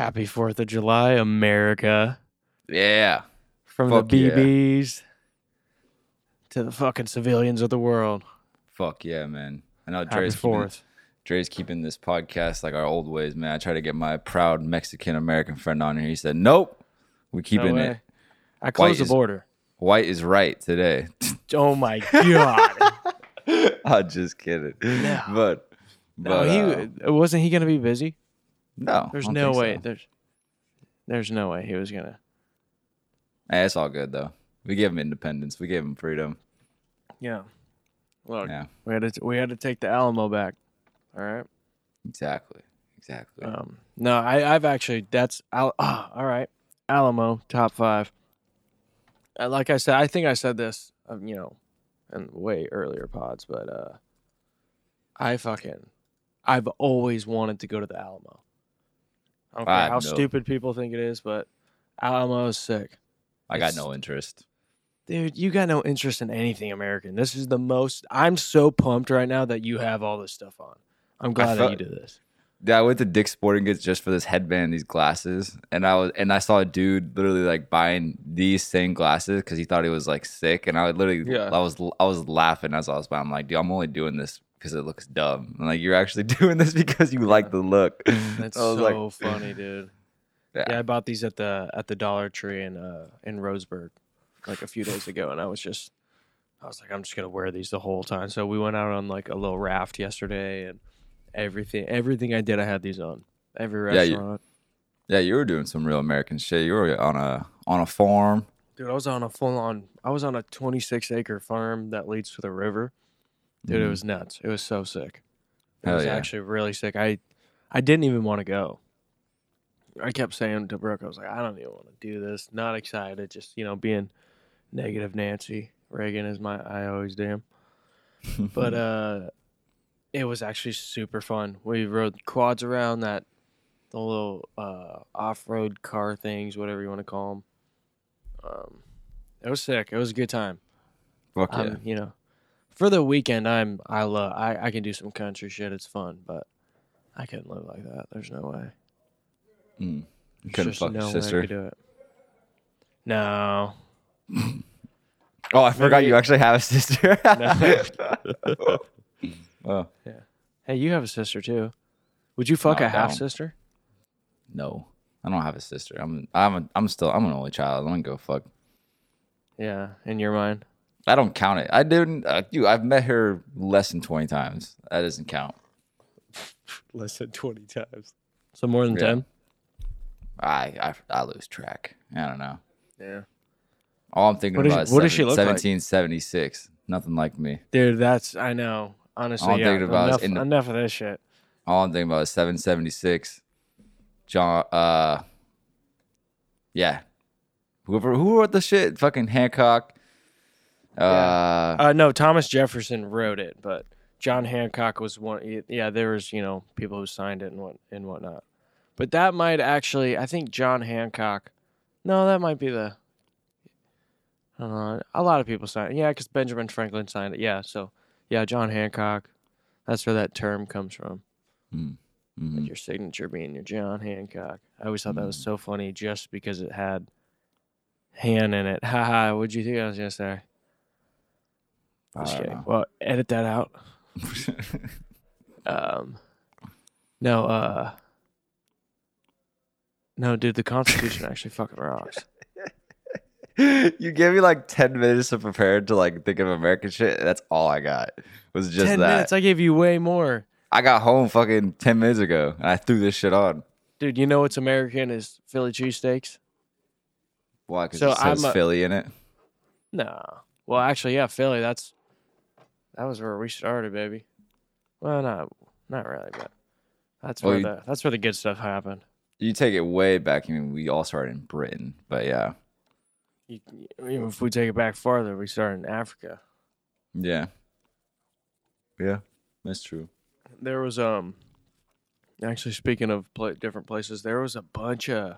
Happy Fourth of July, America. Yeah. From Fuck the yeah. BBs to the fucking civilians of the world. Fuck yeah, man. I know Happy Dre's keeping, Fourth. Dre's keeping this podcast like our old ways, man. I tried to get my proud Mexican American friend on here. He said, Nope. We keeping No it. I closed the is- border. White is right today. Oh my god. I'm just kidding. No. But no, he uh, wasn't he gonna be busy? No. There's no way. so. There's there's no way he was gonna. Hey, it's all good though. We gave him independence. We gave him freedom. Yeah. Look, Yeah. we had to we had to take the Alamo back. All right. Exactly. Exactly. Um, no, I, I've actually that's Al- ah, all right. Alamo top five. Uh, like I said, I think I said this, um, you know, in way earlier pods, but uh, I fucking, I've always wanted to go to the Alamo. I don't care have how no- stupid people think it is, but Alamo is sick, I got it's- no interest. dude. You got no interest in anything American. This is the most. I'm so pumped right now that you have all this stuff on. I'm glad that you did this. Yeah, I went to Dick's Sporting Goods just for this headband, these glasses, and I was and I saw a dude literally like buying these same glasses because he thought he was like sick, and I would literally, Yeah. I was I was laughing as I was buying. I'm like, dude, I'm only doing this because it looks dumb. I'm like, you're actually doing this because you like the look. That's so like, funny, dude. Yeah. Yeah. I bought these at the at the Dollar Tree in uh in Roseburg like a few days ago, and I was just I was like, I'm just gonna wear these the whole time. So we went out on like a little raft yesterday, and everything everything I did, I had these on. Every Yeah, you- restaurant, yeah, you were doing some real American shit. You were on a on a farm. dude. I was on a full on. I was on a 26 acre farm that leads to the river. Dude, it Mhm. was nuts. It was so sick. It Hell was yeah. actually really sick. I I didn't even want to go. I kept saying to Brooke, I was like, I don't even want to do this. Not excited. Just you know, being negative Nancy Reagan is my I always am. But uh, it was actually super fun. We rode quads around that the little uh off road car things, whatever you want to call them. Um, it was sick. It was a good time. Fuck yeah. You know, for the weekend, I'm I love I I can do some country shit. It's fun, but I couldn't live like that. There's no way. Mm. You couldn't fuck no your sister. do it. No. Oh, I forgot Maybe- you actually have a sister. oh Hey, you have a sister too. Would you fuck No, a half sister? no, I don't have a sister. I'm I'm a, I'm still I'm an only child. I don't go fuck. Yeah, in your mind. I don't count it. I didn't. Uh, you, I've met her less than twenty times. That doesn't count. Less than twenty times. So more than Yeah. ten. I, I I lose track. I don't know. Yeah. All I'm thinking What is- about is what does she look like? 1776. Nothing like me. Dude, that's I know. Honestly, All I'm yeah. thinking about enough, in the- enough of this shit. All I'm thinking about is 776. John. Uh. Yeah. Whoever who wrote the shit? Fucking Hancock. Uh. Uh, no, Thomas Jefferson wrote it, but John Hancock was one. Yeah, there was you know people who signed it and what and whatnot. But that might actually, I think John Hancock. No, that might be the. I. A lot of people signed. it. Yeah, because Benjamin Franklin signed it. Yeah, so yeah, John Hancock. That's where that term comes from. mhm. Like your signature being your John Hancock. I always thought that was so funny just because it had Han in it. Haha, what'd you think I was gonna say? Just kidding. know. Well, edit that out. Um, no, uh, no, dude, the Constitution actually fucking rocks. you gave me like 10 minutes to prepare to like think of American shit. That's all I got. Was just Ten that. minutes, I gave you way more, I got home fucking 10 minutes ago and I threw this shit on. dude. You know what's American is Philly cheesesteaks. Why? Because So it says I'm a- Philly in it. No, well, actually, yeah, Philly. That's that was where we started, baby. Well, not not really, but that's Well, where you- the that's where the good stuff happened. You take it way back. I mean, we all started in Britain, but yeah. You, even if we take it back farther, we started in Africa. Yeah. Yeah. That's true. there was um actually speaking of pla different places there was a bunch of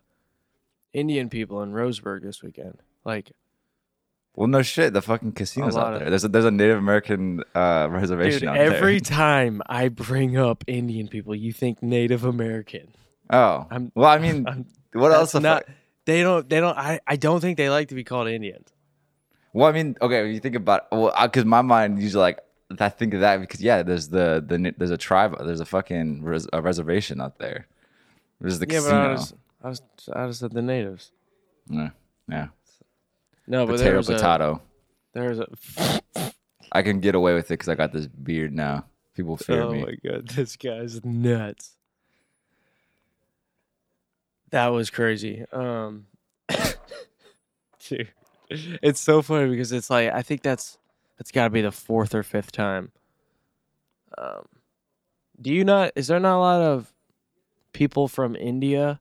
indian people in roseburg this weekend like Well, no shit. The fucking casinos out there. There's a, there's a Native American uh, reservation dude out every there. Every time i bring up indian people you think native american Oh, I'm- well, I mean, I'm, what else? the Not, fuck? they don't. They don't. I. I don't think they like to be called Indians. Well, I mean, okay, when you think about, well, because my mind usually like I think of that because yeah, there's the the there's a tribe, there's a fucking res, a reservation out there. There's the yeah, casino. but I was. I was. I just said the natives. yeah, yeah. No, but there Potato, a. There's a. I can get away with it because I got this beard now. People fear oh me. Oh my god, this guy's nuts. That was crazy. Um, dude, it's so funny because it's like I think that's that's got to be the fourth or fifth time. Um, do you not? Is there not a lot of people from India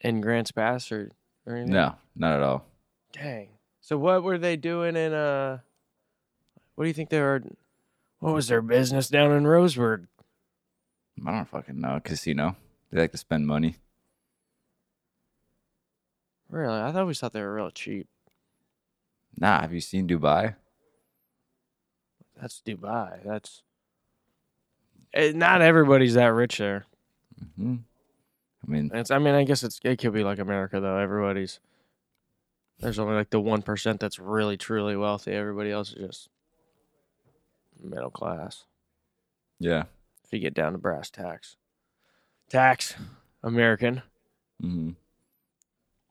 in Grants Pass or, or anything? No, not at all. Dang. So what were they doing in uh? What do you think they were? What was their business down in Roseburg? I don't fucking know. Casino. They like to spend money. Really? I always thought they were real cheap. Nah, have you seen Dubai? That's Dubai. That's eh, not everybody's that rich there. hmm I mean, It's. I mean, I guess it's. It could be like America though. Everybody's. There's only like the one percent that's really truly wealthy. Everybody else is just middle class. yeah. If you get down to brass tacks, tax American. Mm-hmm.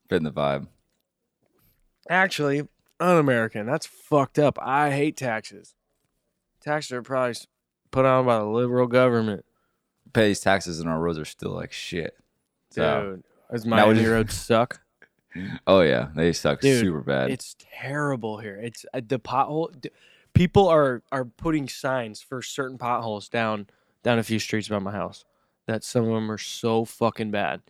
Fitting the vibe. Actually, un-American. That's fucked up. I hate taxes. Taxes are probably put on by the liberal government. Pays taxes and our roads are still like shit. So, Dude, does my roads suck? Oh yeah, they suck Dude, super bad. It's terrible here. It's uh, the pothole. d- People are are putting signs for certain potholes down down a few streets by my house. That some of them are so fucking bad.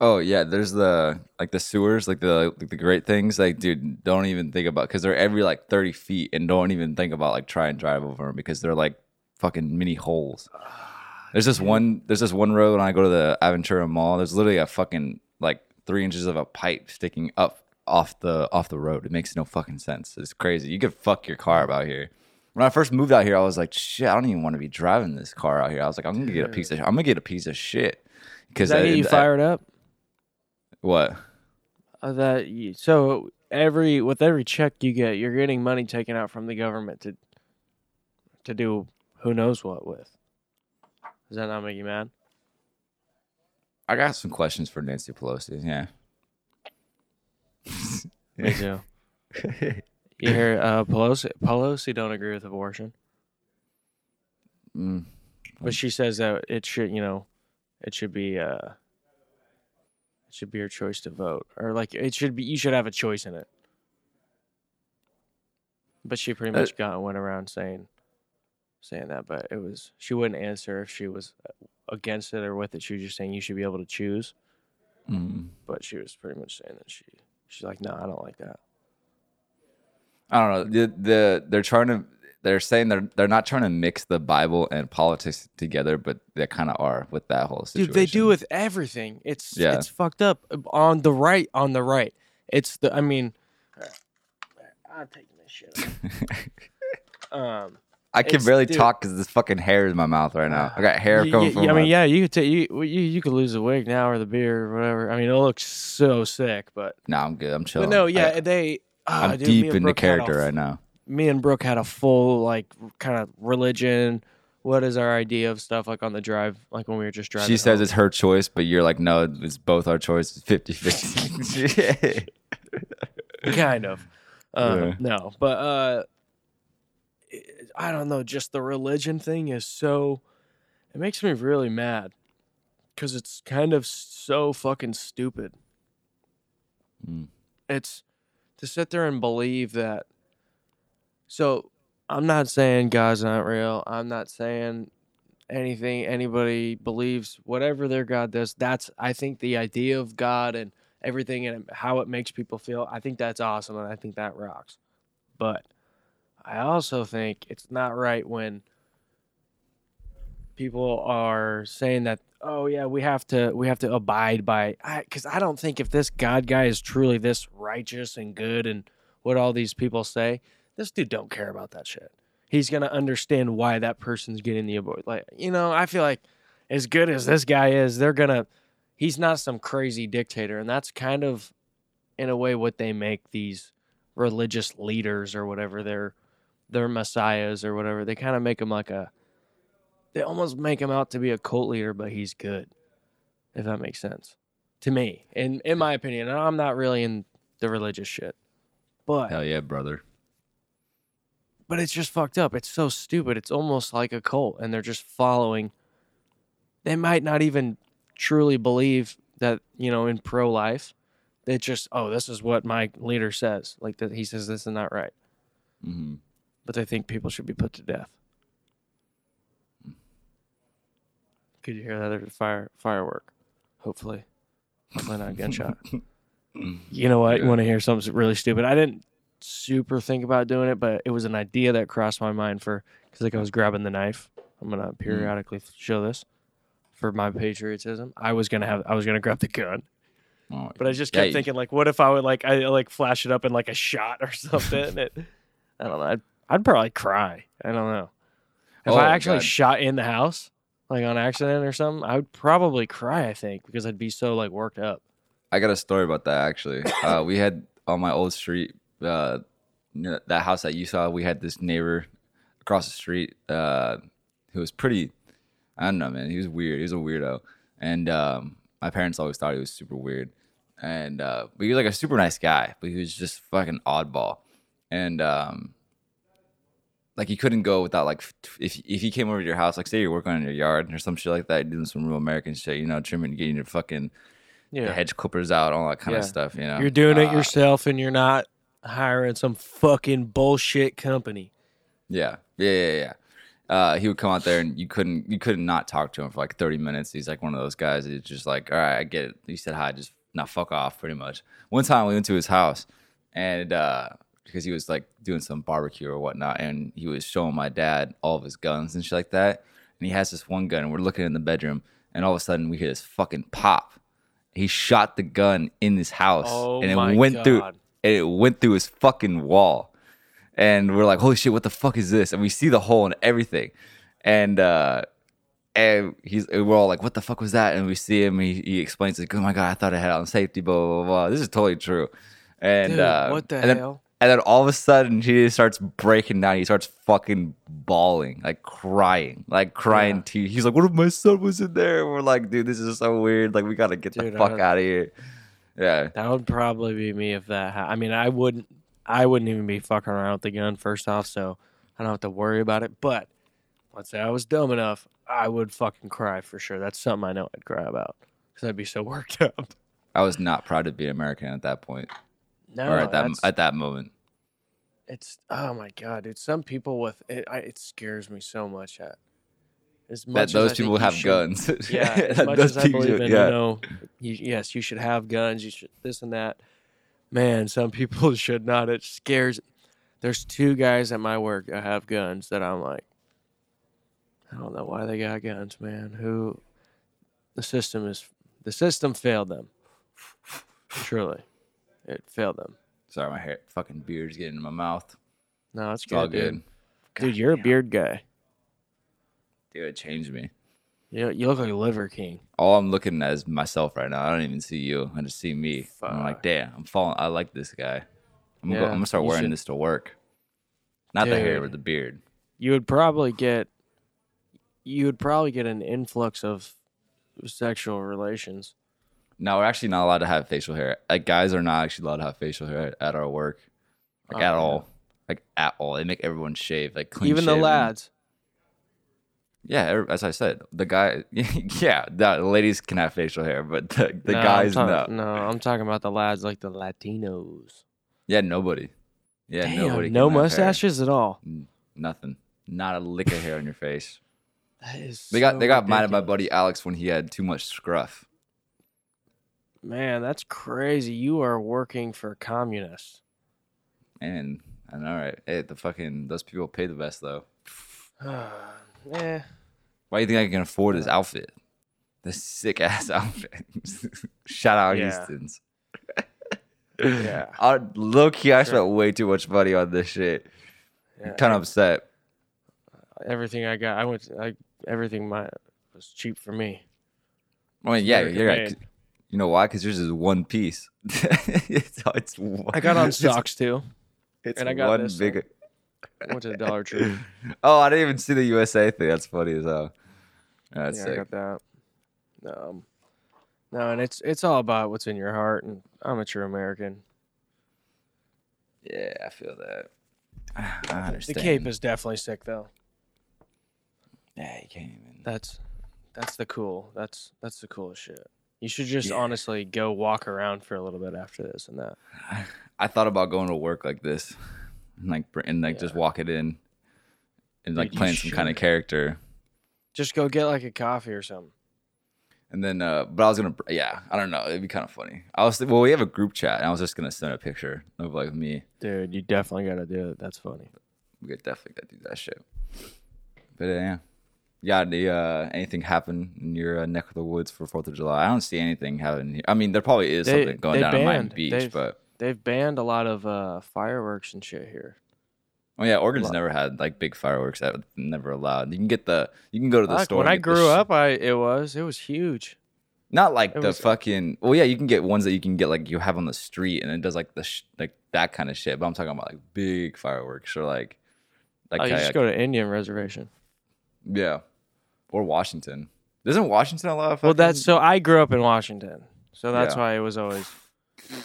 Oh yeah, there's the like the sewers, like the like the great things. Like, dude, don't even think about because they're every like thirty feet, and don't even think about like try and drive over them because they're like fucking mini holes. There's this one. There's this one road when I go to the Aventura Mall. There's literally a fucking like three inches of a pipe sticking up off the off the road. It makes no fucking sense. It's crazy. You could fuck your car up out here. When I first moved out here, I was like, shit, I don't even want to be driving this car out here. I was like, I'm gonna get a piece of. I'm gonna get a piece of shit. Does that get you fired up? What? Uh, that you, so every with every check you get, you're getting money taken out from the government to to do who knows what with. Does that not make you mad? I got some questions for Nancy Pelosi. Yeah. Me too. You hear uh, Pelosi? Pelosi don't agree with abortion, Mm. but she says that it should, you know, it should be uh, it should be your choice to vote, or like it should be you should have a choice in it. But she pretty Uh, much got went around saying saying that, but it was she wouldn't answer if she was uh, against it or with it. She was just saying you should be able to choose, Mm. but she was pretty much saying that she she's like, no, I don't like that. I don't know. The, the they're trying to. They're saying they're they're not trying to mix the Bible and politics together, but they kind of are with that whole situation. Dude, they do with everything. It's Yeah. it's fucked up. On the right, on the right. It's the I mean I'm taking this shit. off. um I can barely dude. talk because this fucking hair is in my mouth right now. I got hair you- coming you- from. I mean, yeah, you could take you, you you could lose the wig now or the beard or whatever. I mean, it looks so sick, but No, I'm good. I'm chilling. but no, yeah, I, they. ah, I'm dude, deep into had a character right now. Me and Brooke had a full like kind of religion. What is our idea of stuff like on the drive, like when we were just driving? She says home. it's her choice, but you're like, no, it's both our choice. It's 50 50. kind of uh, Yeah. no but uh i don't know just the religion thing is so it makes me really mad because it's kind of so fucking stupid Mm. it's to sit there and believe that so i'm not saying god's not real i'm not saying anything anybody believes whatever their god does that's i think the idea of god and everything and how it makes people feel i think that's awesome and i think that rocks but i also think it's not right when people are saying that oh yeah we have to we have to abide by because I, don't think if this god guy is truly this righteous and good and what all these people say this dude don't care about that shit. He's gonna understand why that person's getting the abort like you know i feel like as good as this guy is they're gonna he's not some crazy dictator, and that's kind of, in a way, what they make these religious leaders or whatever they're, they're messiahs or whatever. They kind of make him like a, they almost make him out to be a cult leader, but he's good, if that makes sense, to me, in in my opinion. And I'm not really in the religious shit, but Hell yeah, brother. but it's just fucked up. It's so stupid. It's almost like a cult, and they're just following. They might not even truly believe that you know in pro life. They just oh, this is what my leader says. Like that, he says this is not right. hmm But they think people should be put to death. Could you hear that? There's a fire firework. Hopefully, hopefully not a gunshot. You know what? You want to hear something really stupid? I didn't super think about doing it, but it was an idea that crossed my mind for because like I was grabbing the knife. I'm Mm. gonna periodically show this for my patriotism. I was gonna have I was gonna grab the gun, Oh, but I just kept you- thinking like, what if I would like I like flash it up in like a shot or something? it, I don't know. I'd, I'd probably cry. I don't know. If Oh, I actually God. shot in the house, like on accident or something, I would probably cry. I think because I'd be so like worked up. I got a story about that actually. Uh, we had on my old street, uh, that house that you saw. We had this neighbor across the street uh, who was pretty. I don't know, man. He was weird. He was a weirdo, and um, my parents always thought he was super weird. And uh, but he was like a super nice guy, but he was just fucking oddball. And um, like he couldn't go without like if if he came over to your house, like say you're working on your yard or some shit like that, doing some real American shit, you know, trimming, getting your fucking Yeah, hedge clippers out, all that kind Yeah. of stuff. You know, you're doing it Uh, yourself, and you're not hiring some fucking bullshit company. Yeah, yeah, yeah, yeah. Uh, he would come out there, and you couldn't, you couldn't not talk to him for like thirty minutes. He's like one of those guys. He's just like, all right, I get it. He said hi, just now fuck off, pretty much. One time we went to his house, and uh, because he was like doing some barbecue or whatnot, and he was showing my dad all of his guns and shit like that. And he has this one gun, and we're looking in the bedroom, and all of a sudden we hear this fucking pop. He shot the gun in this house, Oh and it went through, and it went through his fucking wall and we're like, "Holy shit, what the fuck is this?" And we see the hole and everything, and uh, and he's and we're all like, "What the fuck was that?" And we see him. He, he explains like, "Oh my god, I thought I had it on safety." Blah blah blah. blah. This is totally true. And Dude, uh, what the and then- hell? And then all of a sudden, he starts breaking down. He starts fucking bawling, like crying, like crying. Yeah. To he's like, "What if my son was in there?" we're like, "Dude, this is so weird. Like, we gotta get Dude, the fuck out of here." Yeah, That would probably be me if that. Ha- I mean, I wouldn't. I wouldn't even be fucking around with the gun first off, so I don't have to worry about it. But let's say I was dumb enough, I would fucking cry for sure. That's something I know I'd cry about because I'd be so worked up. I was not proud to be American at that point, No, or at that at that moment. it's oh my god, dude. Some people with it, I, it scares me so much. At as much that those people have should- guns. Yeah, as much those as I believe in, yeah. you know, you, yes, you should have guns. You should this and that. Man, some people should not. It scares. There's two guys at my work that have guns that I'm like, I don't know why they got guns, man. Who, the system is, the system failed them. Truly, it failed them. Sorry, my hair, fucking beard's getting in my mouth. No, it's It's all good, good. dude. Dude, you're a beard guy. Dude, it changed me. You you look like a liver king. All I'm looking at is myself right now. I don't even see you. I just see me. I'm like, damn, I'm falling. I like this guy. I'm gonna, go, Yeah, I'm gonna start wearing should- this to work. Not the hair, Dude. but the beard. you would probably get you would probably get an influx of sexual relations. No, we're actually not allowed to have facial hair. Like guys are not actually allowed to have facial hair at, our work, like Oh, at yeah. all. Like at all. They make everyone shave, like clean. Even the shaven. lads. Yeah, every- as I said, the guy. Yeah, the ladies can have facial hair, but the, the No, I'm guys talking- no. No, I'm talking about the lads like the Latinos. Yeah, nobody. Yeah, Damn, nobody. can no have hair. mustaches at all. Nothing. Not a lick of hair on your face. That is They got so they got mad at my ridiculous. buddy Alex when he had too much scruff. Man, that's crazy. You are working for communists. And I know, right? Hey, the fucking those people pay the best though. eh. Why do you think I can afford this outfit? This sick ass outfit. Shout out Yeah. Houston's. Yeah. I, low key, I Sure. spent way too much money on this shit. Yeah, kind of upset. everything I got, I went. I everything my was cheap for me. I mean, yeah, you're right. You know why? Because yours is one piece. it's, it's one, I got on socks too. It's and I got one this, big. Went to the Dollar Tree. oh, I didn't even see the USA thing. That's funny as hell. That's yeah, I got that. Um, no, and it's it's all about what's in your heart, and I'm a true American. Yeah, I feel that. I understand. The cape is definitely sick though. Yeah, you can't even. That's that's the cool. That's that's the coolest shit. You should just Yeah. honestly go walk around for a little bit after this and that. I thought about going to work like this, and like and like just Yeah. walk it in, and like Dude, playing some kind of character. Just go get like a coffee or something. And then, uh, but I was gonna, yeah, I don't know, it'd be kind of funny. I was, well, we have a group chat, and I was just gonna send a picture of like me. Dude, you definitely gotta do it. That's funny. We could definitely gotta do that shit. But uh, yeah, yeah. The uh, anything happen in your uh, neck of the woods for Fourth of July? I don't see anything happening. Here. I mean, there probably is They- something going down at Miami Beach, they've- but They've banned a lot of uh, fireworks and shit here. oh yeah, Oregon's never had like big fireworks. That never allowed. You can get the, you can go to the Fuck, store. when I grew sh- up, I it was it was huge. Not like It the was- fucking. Well, yeah, you can get ones that you can get like you have on the street, and it does like the sh- like that kind of shit. But I'm talking about like big fireworks or like like oh, you just go to Indian reservation. yeah, or Washington. Doesn't Washington a lot of? Fun? Well, that's so I grew up in Washington, so that's Yeah. why it was always.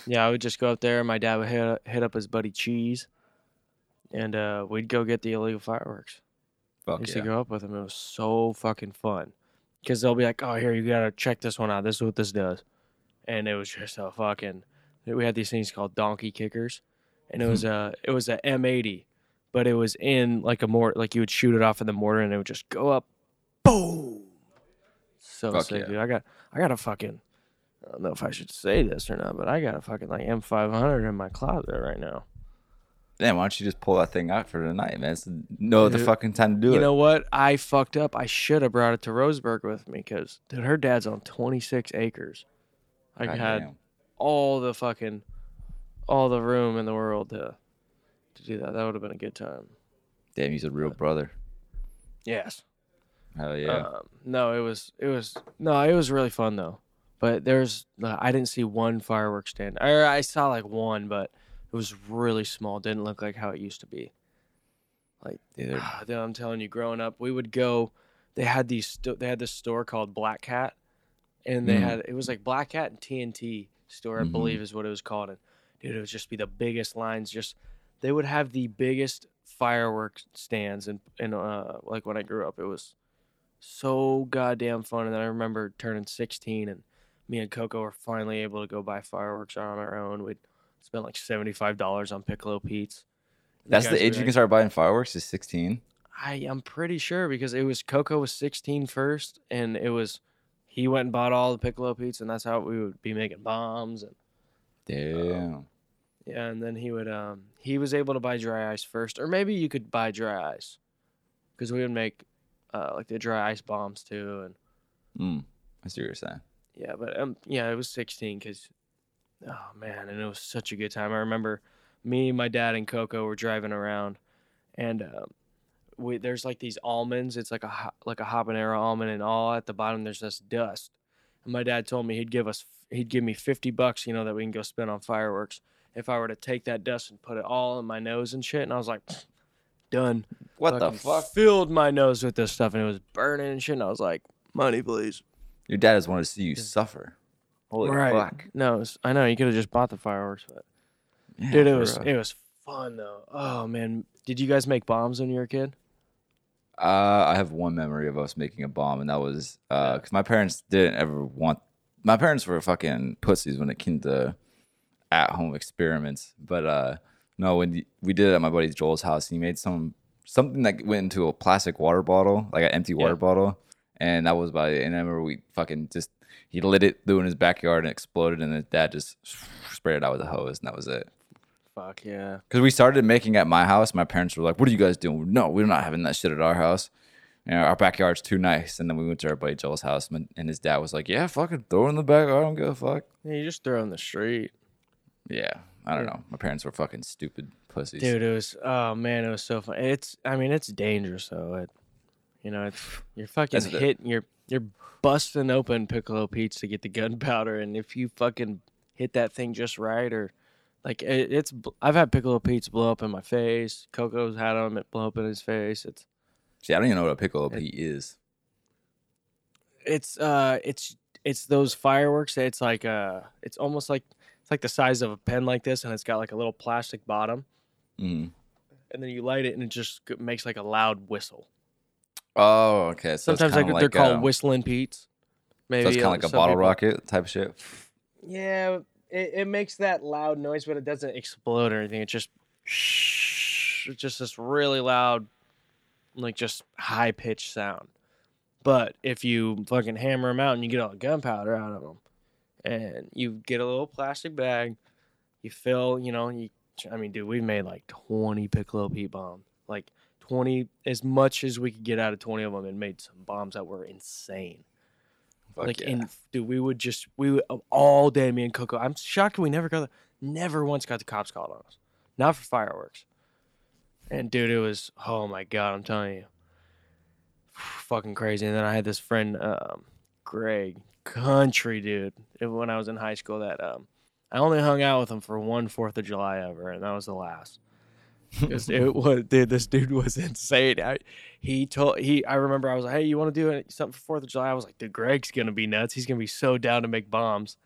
Yeah, I would just go up there. My dad would hit hit up his buddy Cheese, and uh, we'd go get the illegal fireworks. I used yeah. to go up with him. It was so fucking fun, because they'll be like, "Oh, here you gotta check this one out. This is what this does," and it was just a fucking. We had these things called donkey kickers, and it was a it was a M80, but it was in like a mortar. Like you would shoot it off in the mortar, and it would just go up, boom. So Fuck sick, yeah. dude. I got I got a fucking. I don't know if I should say this or not, but I got a fucking like M500 in my closet right now. Damn, why don't you just pull that thing out for tonight, man? It's no the fucking time to do you it. You know what? I fucked up. I should have brought it to Roseburg with me because, dude, her dad's on 26 acres. I God had damn. all the fucking, all the room in the world to, to do that. That would have been a good time. Damn, he's a real brother. Yes. Hell yeah. Um, no, it was, it was, no, it was really fun though. But there's, uh, I didn't see one fireworks stand. Or I saw like one, but it was really small. Didn't look like how it used to be. Like, Dude, Ah, I'm telling you, growing up, we would go. They had these. They had this store called Black Cat, and they Mm. had it was like Black Cat and TNT store, I Mhm. believe is what it was called. And dude, it would just be the biggest lines. Just they would have the biggest fireworks stands, and and uh, like when I grew up, it was so goddamn fun. And then I remember turning 16, and me and Coco were finally able to go buy fireworks on our own. We'd spent like seventy five dollars on Piccolo Pete's. That's the age be you can start buying fireworks. Is 16. I am pretty sure because it was Coco was 16 first, and it was he went and bought all the Piccolo Pete's, and that's how we would be making bombs and Damn. yeah, and then he would um he was able to buy dry ice first, or maybe you could buy dry ice because we would make uh like the dry ice bombs too, and Mm. I see what you're saying. yeah, but um yeah, it was 16 because oh man, and it was such a good time. I remember me, my dad, and Coco were driving around, and um, we there's like these almonds. It's like a like a habanero almond, and all at the bottom there's this dust. And my dad told me he'd give us he'd give me 50 bucks, you know, that we can go spend on fireworks if I were to take that dust and put it all in my nose and shit. And I was like, done. What the fuck? Filled my nose with this stuff, and it was burning and shit. And I was like, money, please. Your dad just wanted to see you suffer. Holy right. fuck. No, was- I know you could have just bought the fireworks, but Yeah, dude, it was real. it was fun though. Oh man, did you guys make bombs when you were a kid? Uh, I have one memory of us making a bomb, and that was because my parents didn't ever want. My parents were fucking pussies when it came to at-home experiments. But uh, no, when we did it at my buddy Joel's house, he made some something that went into a plastic water bottle, like an empty water Yeah. bottle, and that was by. And I remember we fucking just he lit it, it in his backyard, and it exploded, and his dad just sprayed it out with a hose, and that was it. Fuck yeah. Because we started making at my house. My parents were like, What are you guys doing? No, we're not having that shit at our house. You know, our backyard's too nice. And then we went to our buddy Joel's house, and and his dad was like, Yeah, fucking throw it in the back. I don't give a fuck. Yeah, you just throw it in the street. Yeah, I don't know. My parents were fucking stupid pussies. Dude, it was oh man, it was so fun. It's I mean, it's dangerous though. It You know, it's you're fucking That's hitting you're you're busting open Piccolo Pete's to get the gunpowder, and if you fucking hit that thing just right, or like it, it's I've had Piccolo Pete's blow up in my face. Coco's had them it blow up in his face. It's See, I don't even know what a piccolo It- Pete is. it's uh it's it's those fireworks. It's like uh it's almost like it's like the size of a pen like this, and it's got like a little plastic bottom, Mm. and then you light it, and it just makes like a loud whistle. Oh, okay. So Sometimes it's like, they're like, called uh, whistling Pete's. Maybe So it's kind uh, of like a bottle people- rocket type of shit. Yeah, it, it makes that loud noise, but it doesn't explode or anything. It's just it's just this really loud, like just high pitched sound. But if you fucking hammer them out and you get all the gunpowder out of them, and you get a little plastic bag, you fill, you know, you. I mean, dude, we've made like twenty Piccolo Pete bombs, like twenty, as much as we could get out of twenty of them, and made some bombs that were insane Fuck like yeah. in dude we would just we would all day me and coco i'm shocked we never got the never once got the cops called on us not for fireworks and dude it was oh my god i'm telling you fucking crazy and then i had this friend um greg country dude. When i was in high school that um i only hung out with him for one fourth of july ever and that was the last. it was dude this dude was insane. I, he told he i remember i was like hey you want to do something for fourth of july? I was like dude greg's gonna be nuts. He's gonna be so down to make bombs.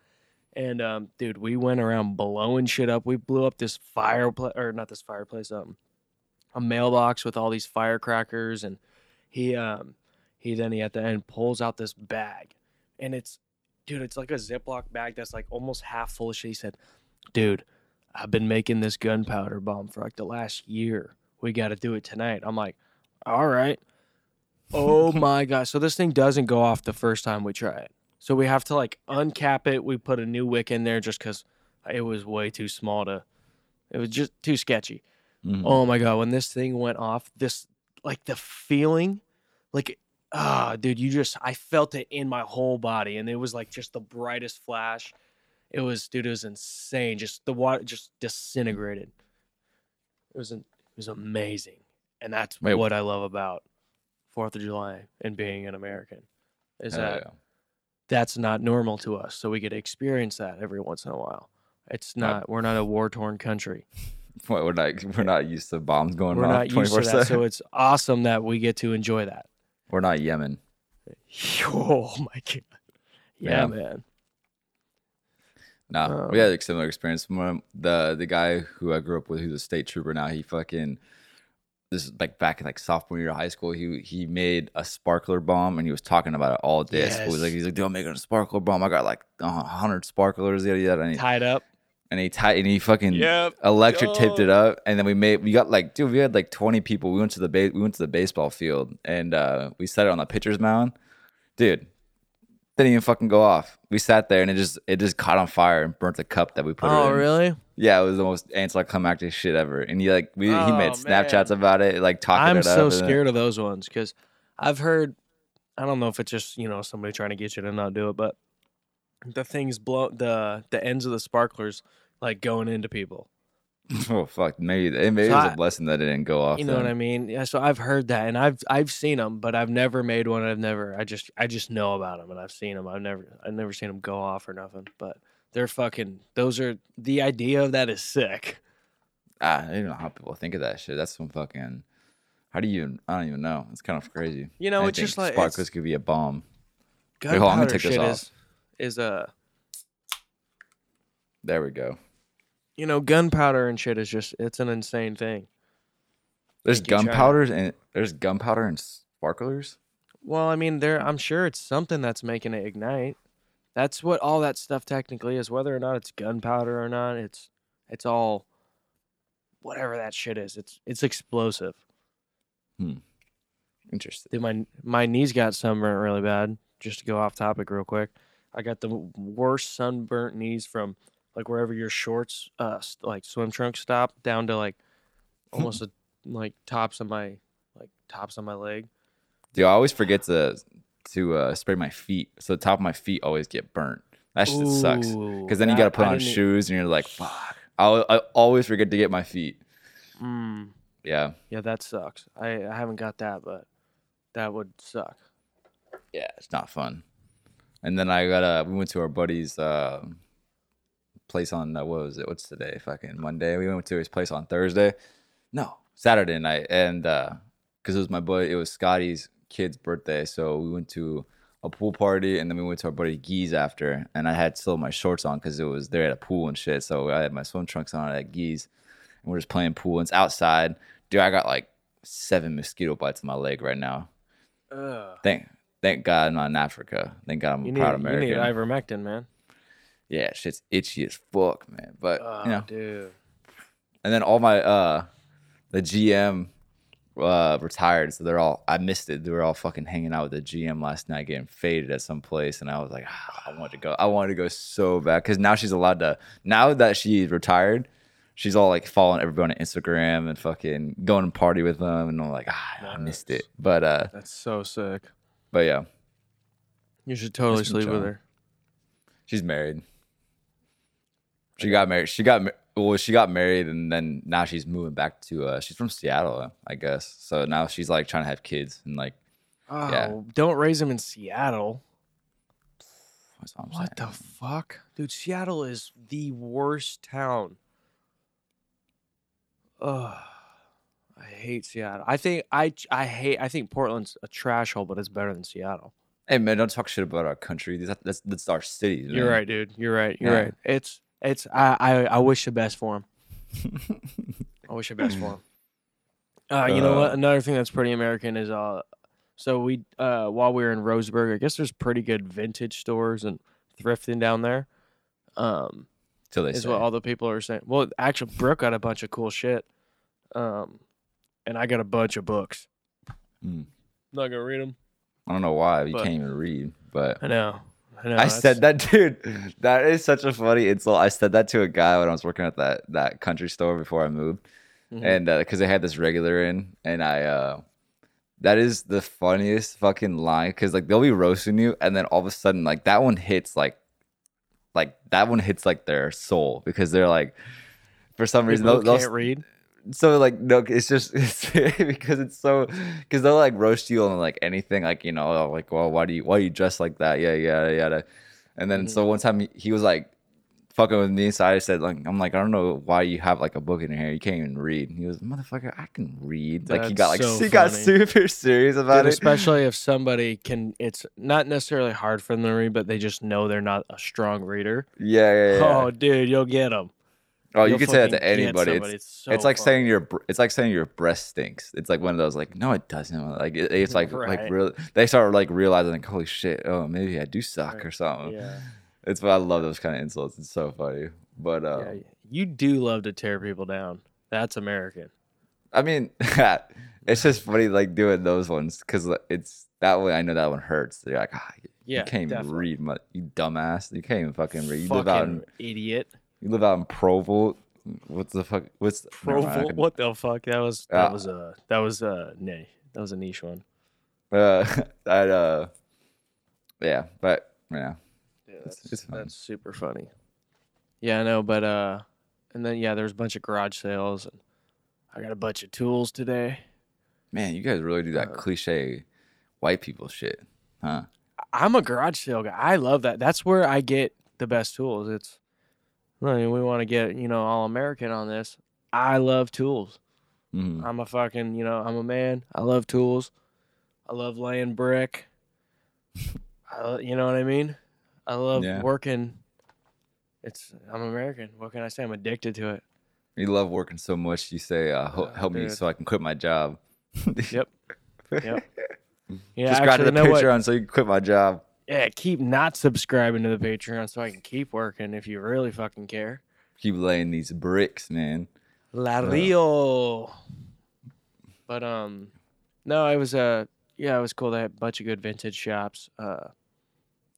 And um dude we went around blowing shit up. We blew up this fireplace or not this fireplace um a mailbox with all these firecrackers and he um he then he at the end pulls out this bag and it's dude it's like a ziploc bag that's like almost half full of shit. He said dude i've been making this gunpowder bomb for like the last year. We got to do it tonight. I'm like all right. Oh my god so this thing doesn't go off the first time we try it. So we have to like uncap it. We put a new wick in there just because it was way too small to it was just too sketchy. Mhm. Oh my god, when this thing went off, this like the feeling, like ah, dude, you just I felt it in my whole body, and it was like just the brightest flash. It was, dude, it was insane. Just the water just disintegrated. It was, an, it was amazing, and that's Wait. what I love about Fourth of July and being an American, is that yeah. that's not normal to us. So we get to experience that every once in a while. It's not. We're not a war torn country. What, we're not we're not used to bombs going We're off not used to that. so it's awesome that we get to enjoy that. We're not Yemen. Oh my god! Yeah, Yeah. man. Nah, Um, we had a similar experience. When the the guy who I grew up with, who's a state trooper now, he fucking this is like back in like sophomore year of high school. He he made a sparkler bomb and he was talking about it all day. school. He's like, he's like, dude, I'm making a sparkler bomb. I got like a hundred sparklers, yada yada. Tied up. And he tied and he fucking Yep. electric taped it Oh. up and then we made we got like dude we had like 20 people we went to the ba- we went to the baseball field and uh we set it on the pitcher's mound dude didn't even fucking go off we sat there and it just it just caught on fire and burnt the cup that we put it Oh really? yeah it was the most anticlimactic shit ever and he like we he made Oh, snapchats man. about it like talking about it. I'm it so and scared of those ones because I've heard. I don't know if it's just you know somebody trying to get you to not do it, but the things blow the the ends of the sparklers like going into people. oh fuck maybe maybe So it was I- a blessing that it didn't go off You know what. I mean? Yeah. So I've heard that, and I've I've seen them, but I've never made one. I've never. I just I just know about them, and I've seen them. I've never I've never seen them go off or nothing. But they're fucking. Those are the idea of that is sick. ah, I don't know how people think of that shit that's some fucking how do you I don't even know it's kind of crazy You know, it's just like sparklers could be a bomb Wait, hold on, I'm gonna gunpowder take this shit off. is is a there we go you know gunpowder and shit is just it's an insane thing. There's Thank you, China. gunpowder and there's gunpowder and sparklers. Well, I mean, there I'm sure it's something that's making it ignite. That's what all that stuff technically is. Whether or not it's gunpowder or not, it's it's all whatever that shit is. It's it's explosive. Hmm. Interesting. Dude, my my knees got sunburnt really bad. Just to go off topic real quick, I got the worst sunburnt knees from like wherever your shorts, uh, like swim trunks stop down to like almost a, like tops of my like tops of my leg. Dude, I always forget to to uh, spray my feet, so the top of my feet always get burnt. That shit sucks. Because then you got to put I on shoes, and you're like, fuck. I I always forget to get my feet. Mm, Yeah, yeah, that sucks. I I haven't got that, but that would suck. Yeah, it's not fun. And then I got uh we went to our buddy's uh, place on uh, what was it? What's today? Fucking Monday. We went to his place on Thursday. No, Saturday night, and uh, because it was my buddy, it was Scotty's kid's birthday, so we went to a pool party, and then we went to our buddy Gee's after, and I had still my shorts on because it was there at a pool and shit. So I had my swim trunks on at Gee's, and we're just playing pool. And it's outside, dude. I got like seven mosquito bites on my leg right now. Ugh. Thank thank God I'm not in Africa. Thank God I'm You a need, proud you need ivermectin, man. Yeah, shit's itchy as fuck, man. But Oh, you know, dude. and then all my uh the GM uh retired, so they're all I missed it. They were all fucking hanging out with the GM last night, getting faded at some place, and I was like, ah, I wanted to go. I wanted to go so bad because now she's allowed to. Now that she's retired. She's all like following everybody on Instagram and fucking going to party with them, and I'm like, ah, I missed it. But uh, That's so sick. but yeah, You should totally sleep with her. She's married. She got married. She got well. She got married, and then now she's moving back to. uh She's from Seattle, I guess. So now she's like trying to have kids, and like Oh, Yeah. don't raise them in Seattle. what the fuck, dude? Seattle is the worst town. Ugh, I hate Seattle. I think I I hate. I think Portland's a trash hole, but it's better than Seattle. Hey man, don't talk shit about our country. That's that's, that's our city. You're right, dude. You're right. You're Yeah. right. It's it's. I, I I wish the best for him. I wish the best for him. Uh, you know what? Uh, Another thing that's pretty American is uh, so we uh while we were in Roseburg, I guess there's pretty good vintage stores and thrifting down there. Um, Till they is say. what all the people are saying. Well, actually, Brooke got a bunch of cool shit. Um, and I got a bunch of books. Mm. Not gonna read them. I don't know why you can't even read, but I know. I know. I said that, dude. That is such a funny insult. I said that to a guy when I was working at that that country store before I moved, Mhm. and because they had this regular in, and I, uh that is the funniest fucking line because like they'll be roasting you, and then all of a sudden like that one hits like, like that one hits like their soul because they're like, for some reason People they'll, who they'll can't read. So like no it's just it's because it's so because they'll like roast you on like anything like you know like well why do you why are you dress like that? Yeah yeah yeah and then so mm. one time he, he was like fucking with me so I said like I'm like I don't know why you have like a book in your hair. You can't even read. And he was motherfucker I can read. Like he got like so he got super serious about Dude, it. especially if somebody can it's not necessarily hard for them to read but they just know they're not a strong reader. Yeah yeah yeah. Oh dude you'll get them oh you can say that to anybody it's, it's, so it's like saying your it's like saying your breast stinks. It's like one of those like no it doesn't like it, it's like Right. like real they start like realizing like holy shit oh maybe I do suck Right. or something. yeah, It's why I love those kind of insults. It's so funny. But uh, yeah you do love to tear people down that's american I mean, it's just funny like doing those ones because it's that way. I know that one hurts. They're like, ah, you yeah can't even definitely. read, you dumbass. You can't even fucking read. You live out in fucking idiot you live out in Provo. What's the fuck? What's Provo, could- what the fuck that was that Uh, was a that was a nay that was a niche one Uh, that uh, yeah, but yeah. Yeah, that's, it's fun. that's super funny. Yeah, I know, but uh, and then yeah, there's a bunch of garage sales, and I got a bunch of tools today. Man, you guys really do that Uh, cliche white people shit, huh? I'm a garage sale guy. I love that. That's where I get the best tools. It's, I mean, we want to get you know all American on this. I love tools. hmm I'm a fucking you know I'm a man. I love tools. I love laying brick. I, you know what I mean? I love Yeah. working. It's I'm American. What can I say? I'm addicted to it. You love working so much. You say, uh, "Hel- Uh, "Help me so I can quit my job." Yep. Yep. Yeah, Subscribe actually, to the know what? Patreon so you can quit my job. Yeah, keep not subscribing to the Patreon so I can keep working if you really fucking care. Keep laying these bricks, man. La Rio. But um, no, it was uh, yeah, it was cool. They had a bunch of good vintage shops. Uh,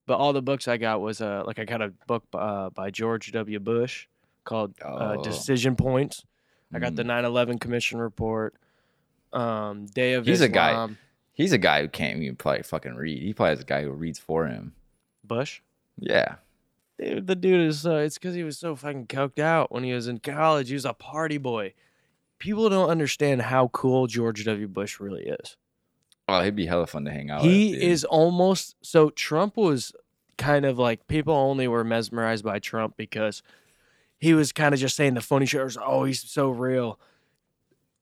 but all the books I got was uh, like I got a book uh by George W. Bush called uh, Oh. Decision Points. I got the Mm. 9/11 Commission report. Um, Day of He's a guy- Islam. He's a guy who can't even probably fucking read. He probably has a guy who reads for him. Bush. Yeah. Dude, the dude is uh, it's because he was so fucking coked out when he was in college. He was a party boy. People don't understand how cool George W. Bush really is. Oh, he'd be hella fun to hang out with. he dude. is almost so Trump was kind of like people only were mesmerized by Trump because he was kind of just saying the funny shit. Was, oh, he's so real,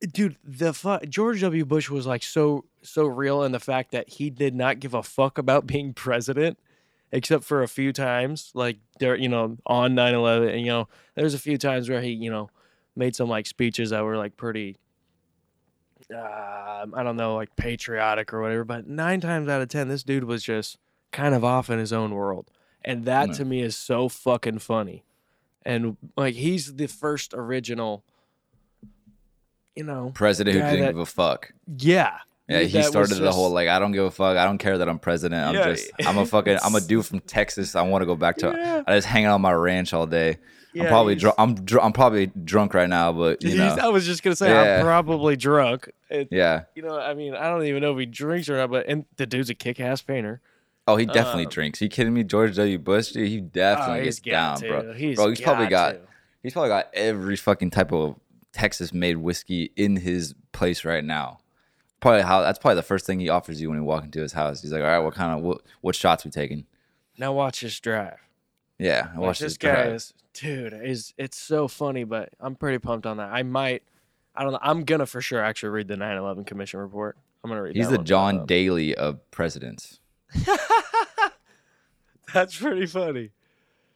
dude. The fu- George W. Bush was like so so real in the fact that he did not give a fuck about being president, except for a few times, like there, you know, on 9-11. And you know, there's a few times where he, you know, made some like speeches that were like pretty uh, I don't know, like patriotic or whatever. But nine times out of ten, this dude was just kind of off in his own world, and that Yeah. to me is so fucking funny. And like he's the first original, you know, president who didn't that- give a fuck. yeah, Yeah, he started the whole like I don't give a fuck. I don't care that I'm president. I'm Yeah, just I'm a fucking I'm a dude from Texas. I want to go back to. Yeah. I just hang out on my ranch all day. I'm probably drunk. I'm dr- I'm probably drunk right now, but you know, I was just gonna say Yeah. I'm probably drunk. It, yeah. You know, I mean, I don't even know if he drinks or not, but and the dude's a kick-ass painter. Oh, he definitely Um, drinks. you kidding me? George W. Bush, dude, he definitely oh, gets down, to. bro. He's bro, he's probably got to. he's probably got every fucking type of Texas-made whiskey in his place right now. Probably how that's probably the first thing he offers you when you walk into his house. He's like, "All right, what kind of what, what shots we taking?" Now watch this drive. Yeah, I Like, watched this this guy drive. is dude is it's so funny but i'm pretty pumped on that i might i don't know i'm gonna for sure actually read the 9-11 commission report i'm gonna read He's that the one. John Daly of presidents. that's pretty funny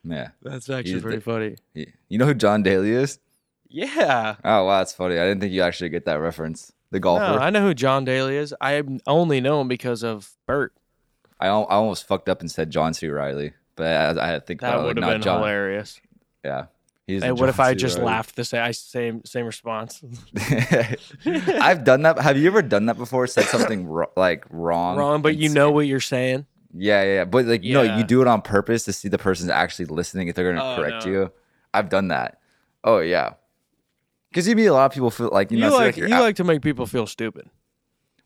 Yeah. that's actually He's pretty the- funny He- You know who John Daly is? Yeah Oh wow, that's funny. I didn't think you actually get that reference. The golfer. no, i know who john daly is i only know him because of bert I, al- I almost fucked up and said John C. Reilly, but I, I think that would have been John. hilarious Yeah. He's hey what if I just laughed the same same same response I've done that. Have you ever done that before? Said something ro- like wrong, wrong but you know what you're saying Yeah, yeah, yeah. But like, no, you do it on purpose to see the person's actually listening if they're gonna Oh, correct no. you. I've done that. Oh yeah, because you meet a lot of people feel like you you, know, like you're you out- like to make people feel stupid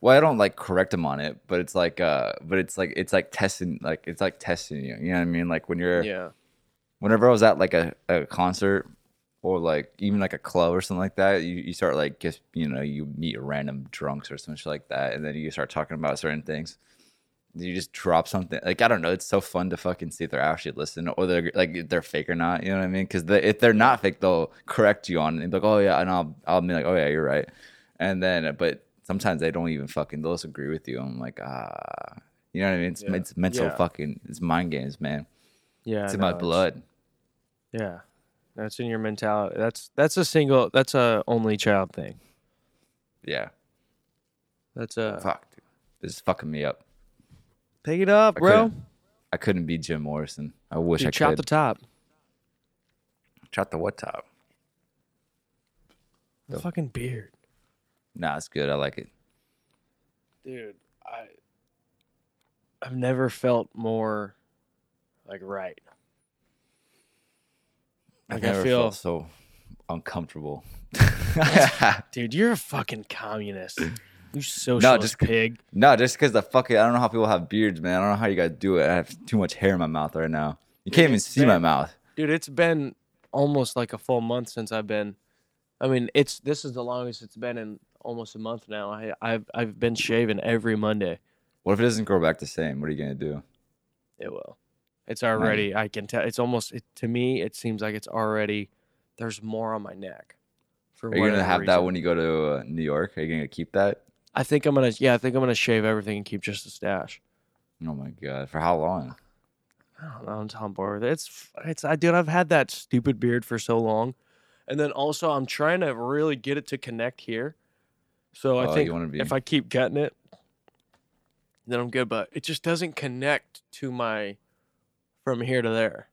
well, I don't like correct them on it, but it's like, uh, but it's like it's like testing, like it's like testing you. You know what I mean? Like when you're, yeah whenever I was at like a, a concert or like even like a club or something like that, you, you start like just you know you meet random drunks or some shit like that, and then you start talking about certain things. You just drop something like I don't know. It's so fun to fucking see if they're actually listening or they're like if they're fake or not. You know what I mean? Because if they're not fake, they'll correct you on it and like, oh yeah, and I'll I'll be like, oh yeah, you're right. And then but sometimes they don't even fucking they'll just agree with you. I'm like ah, you know what I mean? It's, Yeah. it's mental Yeah. fucking it's mind games, man. yeah It's in no, my blood. Yeah, that's in your mentality. That's that's a single. That's a only child thing. Yeah. That's a Fuck, dude. This is fucking me up. Pick it up, I bro. couldn't- I couldn't be Jim Morrison. I wish Dude, I chop could. Chop the top. chop the what top? The fucking beard, Nah, it's good. I like it. dude. I I've never felt more like right. I've Like, I never feel- felt so uncomfortable. Dude, you're a fucking communist. You socialist just- pig. no, just because the fucking I don't know how people have beards, man. I don't know how you guys do it. I have too much hair in my mouth right now. You can't even see my mouth. Dude, it's been almost like a full month since I've been. I mean, it's this is the longest it's been in almost a month now. I I've I've been shaving every Monday. What if it doesn't grow back the same? What are you gonna do? It will. It's already. I can tell. It's almost. It, to me, it seems like it's already. There's more on my neck. For Are you gonna have that when you go to uh, New York? Are you gonna keep that? I think I'm gonna. Yeah, I think I'm gonna shave everything and keep just the stash. Oh my god! For how long? I don't know. I'm on board with it. It's. It's. I dude. I've had that stupid beard for so long, and then also I'm trying to really get it to connect here. So Oh, I you think wanna be- if I keep getting it, then I'm good. But it just doesn't connect to my from here to there.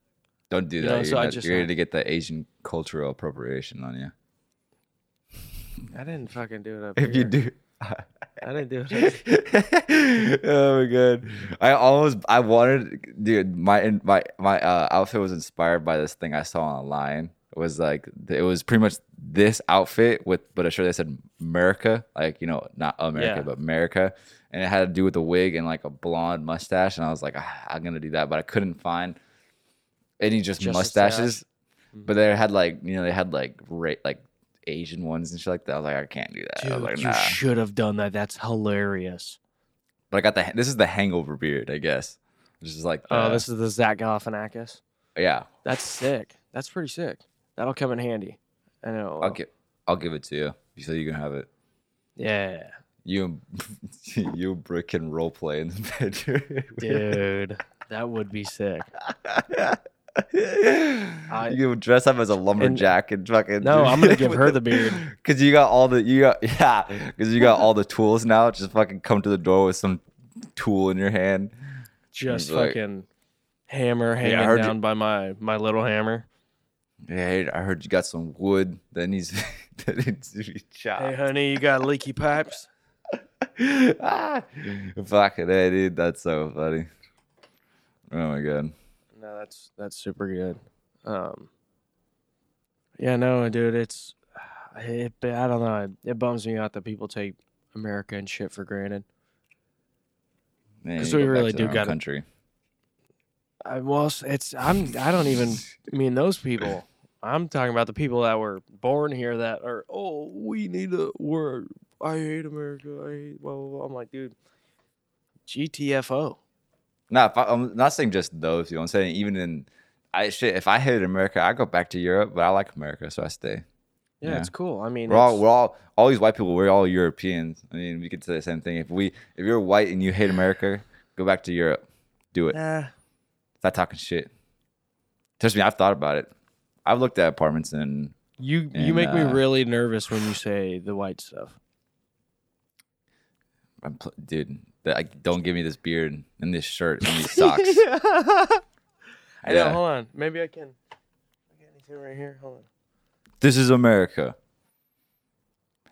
Don't do You that. know, you're so I just, you're uh, gonna get the Asian cultural appropriation on you. I didn't fucking do it up If you here. do. I didn't do it. oh my god! I almost I wanted, dude. My my my uh, outfit was inspired by this thing I saw online. It was like it was pretty much this outfit with, but a shirt that said America, like you know, not America, Yeah. but America, and it had to do with a wig and like a blonde mustache. And I was like, ah, I'm gonna do that, but I couldn't find any just, Just mustaches. But they had like you know they had like ra- like Asian ones and shit like that. I was like, I can't do that. Dude, like, you should have done that. That's hilarious. But I got the this is the hangover beard, I guess. Which is like Oh, this is the Zach Galifianakis. yeah. That's sick. That's pretty sick. That'll come in handy. I know. Uh, I'll give I'll give it to you. You said you can have it. Yeah, You and you and Brick can role play in the bedroom. dude, that would be sick. I- you dress up as a lumberjack and, fucking. No, I'm gonna give her the beard. Cause you got all the you got yeah. Cause you got all the tools now. Just fucking come to the door with some tool in your hand. Just Like- fucking hammer hanging you- down by my my little hammer. Hey, I heard you got some wood that needs that needs to be chopped. Hey, honey, you got leaky pipes? ah, fucking hey, dude, that's so funny. Oh my god. No, that's that's super good. Um, yeah, no, dude, it's it, I don't know. It bums me out that people take America and shit for granted. Because we go really do gotta- country. I, well, it's- it's I'm I don't even mean those people. I'm talking about the people that were born here that are oh we need a word. I hate America. I hate blah blah. blah. I'm like, dude, GTFO. No, if I, I'm not saying just those. You know, what I'm saying even in I shit. If I hated America, I go back to Europe, but I like America, so I stay. Yeah, Yeah. it's cool. I mean, We're all we're all all these white people. We're all Europeans. I mean, we could say the same thing. If we if you're white and you hate America, go back to Europe. Do it. nah, Stop talking shit. Trust me, I've thought about it. I've looked at apartments and you you And, make me uh, really nervous when you say the white stuff. I'm, pl- dude, that, I, don't give me this beard and this shirt and these socks. I know. Yeah. Hold on. Maybe I can. I got anything right here. Hold on. this is America.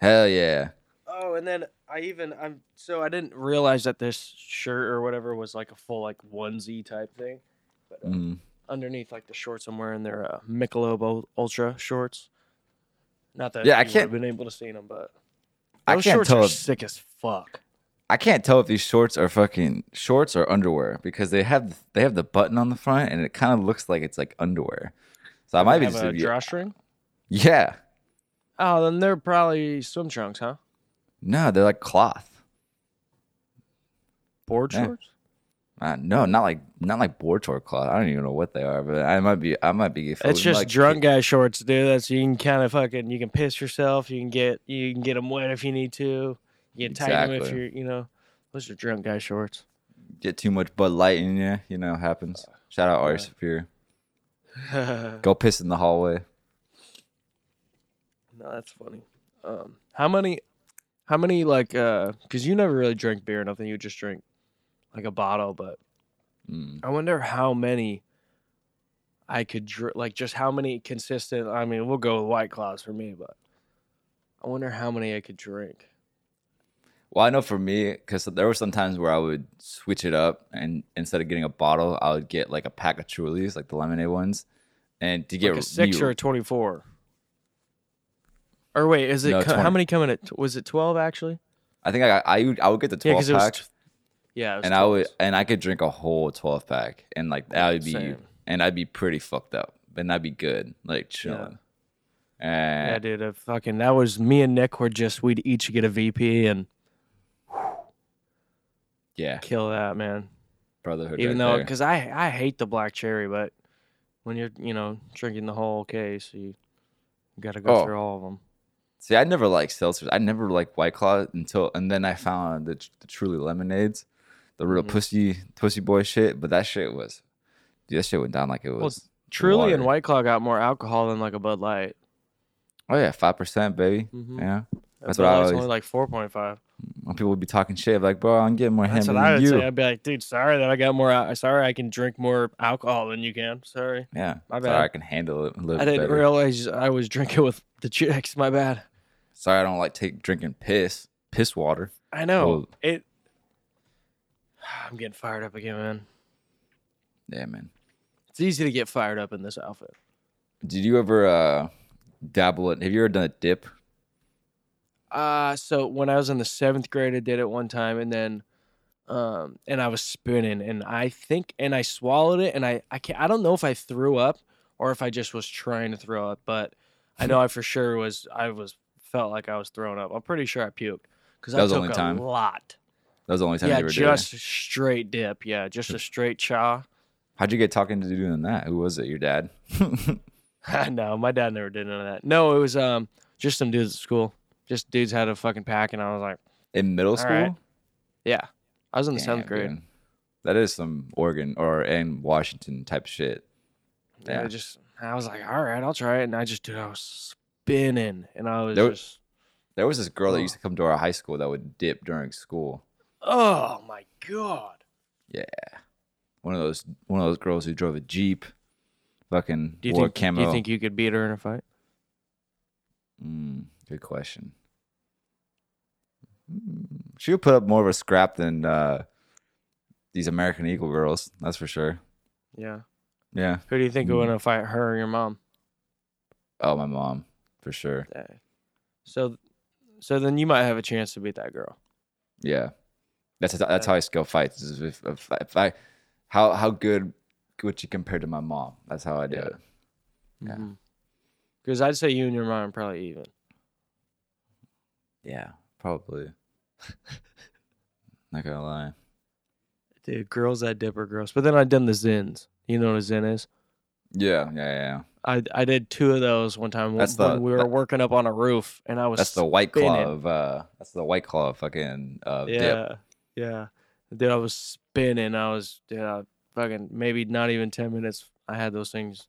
Hell yeah. Oh, and then I even I'm so I didn't realize that this shirt or whatever was like a full like onesie type thing. But uh, Mm. underneath like the shorts I'm wearing they're uh, Michelob Ultra shorts. Not that Yeah, I can't- have been able to see them, but I those can't shorts tell are if- sick as fuck. I can't tell if these shorts are fucking shorts or underwear because they have they have the button on the front and it kind of looks like it's like underwear. So I might be just a drawstring. yeah. Oh, then they're probably swim trunks, huh? No, they're like cloth. Board Yeah. shorts. Uh, no, not like not like board short cloth. I don't even know what they are, but I might be I might be. It's just like, drunk guy shorts, dude. That's you can kind of fucking you can piss yourself. You can get you can get them wet if you need to. You can tighten them if you're you know. Those are drunk guy shorts. Get too much Bud Light in you, you know, happens. Shout out Ari Superior. Go piss in the hallway. No, that's funny. Um, how many, how many like uh? Because you never really drink beer, or nothing. You just drink like a bottle, but Mm. I wonder how many I could drink. Like just how many consistent. I mean, we'll go with White Claws for me, but I wonder how many I could drink. Well, I know for me, because there were some times where I would switch it up, and instead of getting a bottle, I would get like a pack of Trulies, like the lemonade ones, and to get Like a six or a twenty-four. Or wait, is it No, co- how many come in at? Was it twelve actually? I think I I would, I would get the Yeah, twelve it was. pack, t- yeah, it was and I would and I could drink a whole twelve pack, and like that would be, Same. and I'd be pretty fucked up, and that'd be good, like chilling. Yeah, And dude. uh, fucking that was me and Nick were just we'd each get a VP and yeah, kill that man. brotherhood. Even right though, because I I hate the black cherry, but when you're you know drinking the whole case, you got to go Oh. through all of them. See, I never liked seltzers. I never liked White Claw until, and then I found the, the truly lemonades, the real Mhm. pussy pussy boy shit. But that shit was, dude, that shit went down like it was. Truly and. White Claw got more alcohol than like a Bud Light. oh yeah, five percent, baby. Mhm. Yeah, That's Bud what I always- only like four point five. When people would be talking shit, like, bro, I'm getting more That's hammered what I than would you. say. I'd be like, dude, sorry that I got more. Sorry, I can drink more alcohol than you can. Sorry, yeah, My sorry. I can handle it a little I didn't better. realize I was drinking with the chicks. My bad. sorry, I don't like take drinking piss, piss water. I know Well- it. I'm getting fired up again, man. Yeah, man. It's easy to get fired up in this outfit. Did you ever uh dabble it? Have you ever done a dip? Uh so when I was in the seventh grade, I did it one time, and then, um, and I was spinning, and I think, and I swallowed it, and I, I can't, I don't know if I threw up or if I just was trying to throw up, but I know I for sure was, I was felt like I was throwing up. I'm pretty sure I puked because That I was the took only a time? lot. That was the only time yeah, you ever just it. straight dip. Yeah, just a straight chaw. How'd you get talking to doing that? Who was it? Your dad? no, my dad never did none of that. No, it was um just some dudes at school. Just dudes had a fucking pack, and I was like, In middle school? right. yeah. I was in the Damn, seventh grade. dude. That is some Oregon or in Washington type shit. Yeah. Yeah. just I was like, all right, I'll try it, and I just dude, I was spinning, and I was There- just, There was this girl that Oh. used to come to our high school that would dip during school. oh my god. Yeah. One of those one of those girls who drove a Jeep. Fucking Do you wore think? camo. Do you think you could beat her in a fight? Mm, good question. Mm, She would put up more of a scrap than uh, these American Eagle girls. That's for sure. Yeah. Yeah. Who do you think would win a fight, her or your mom? Oh, my mom, for sure. Dang. So, so then you might have a chance to beat that girl. Yeah. That's that's how I skill fights. is If, if, if I, how how good would you compare to my mom? That's how I do Yeah. it. Yeah. Because I'd say you and your mom are probably even. Yeah, probably. Not gonna lie. Dude, girls that dip are gross. But then I've done the Zyns. You know what a Zyn is? Yeah, yeah, yeah. I I did two of those one time That's when the- we were that- working up on a roof, and I was That's the white claw of uh. That's the white claw of fucking uh, yeah, dip. yeah. Dude, I was spinning. I was dude, I fucking maybe not even ten minutes. I had those things,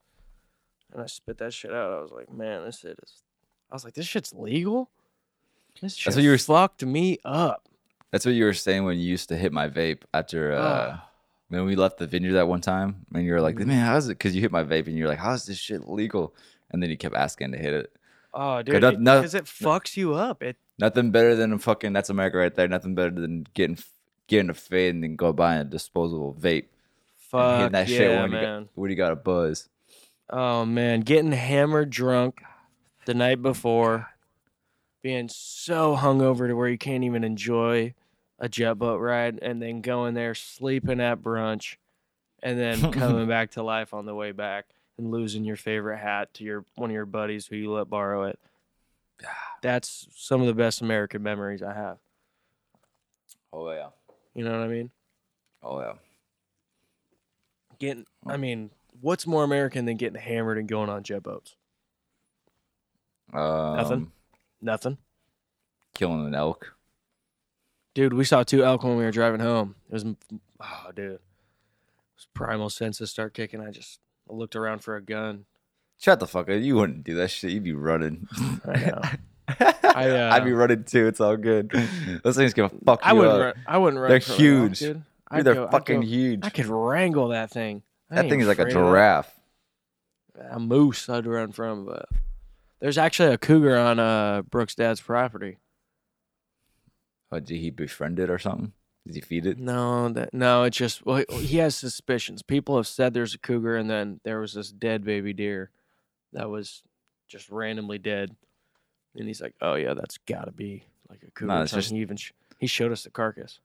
and I spit that shit out. I was like, man, this shit is. I was like, this shit's legal. This shit That's what you were- fucked me up. That's what you were saying when you used to hit my vape after uh, Ugh. when we left the vineyard that one time. And you were like, Mhm. man, how's it? Because you hit my vape and you're like, how's this shit legal? And then you kept asking to hit it. Oh, dude, not- no- because it fucks you up. It Nothing better than a fucking that's America right there. Nothing better than getting getting a fade and then go buy a disposable vape. fuck hitting that yeah, shit when you, man. got, when you got a buzz. Oh man, getting hammered drunk the night before, being so hungover to where you can't even enjoy a jet boat ride, and then going there sleeping at brunch, and then coming back to life on the way back and losing your favorite hat to your one of your buddies who you let borrow it. That's some of the best American memories I have. Oh yeah. You know what I mean? Oh yeah. Getting, I mean, what's more American than getting hammered and going on jet boats? Um, Nothing. Killing an elk. Dude, we saw two elk when we were driving home. It was, oh, dude. It was primal senses start kicking. I just I looked around for a gun. Shut the fuck up. You wouldn't do that shit. You'd be running. I know. I, uh, I'd be running too. It's all good. Those things can fuck you I wouldn't. up. Run, I wouldn't run. They're from an elk, huge. dude. Dude, I'd they're go- fucking go- huge. I could wrangle that thing. I that thing is like a afraid of that. giraffe. A moose I'd run from, but there's actually a cougar on uh Brooks' dad's property. Oh, did he befriend it or something? Did he feed it? No, that no, it's just well, he- has suspicions. People have said there's a cougar, and then there was this dead baby deer that was just randomly dead, and he's like, "Oh yeah, that's got to be like a cougar." No, it's just- he even sh- he showed us the carcass.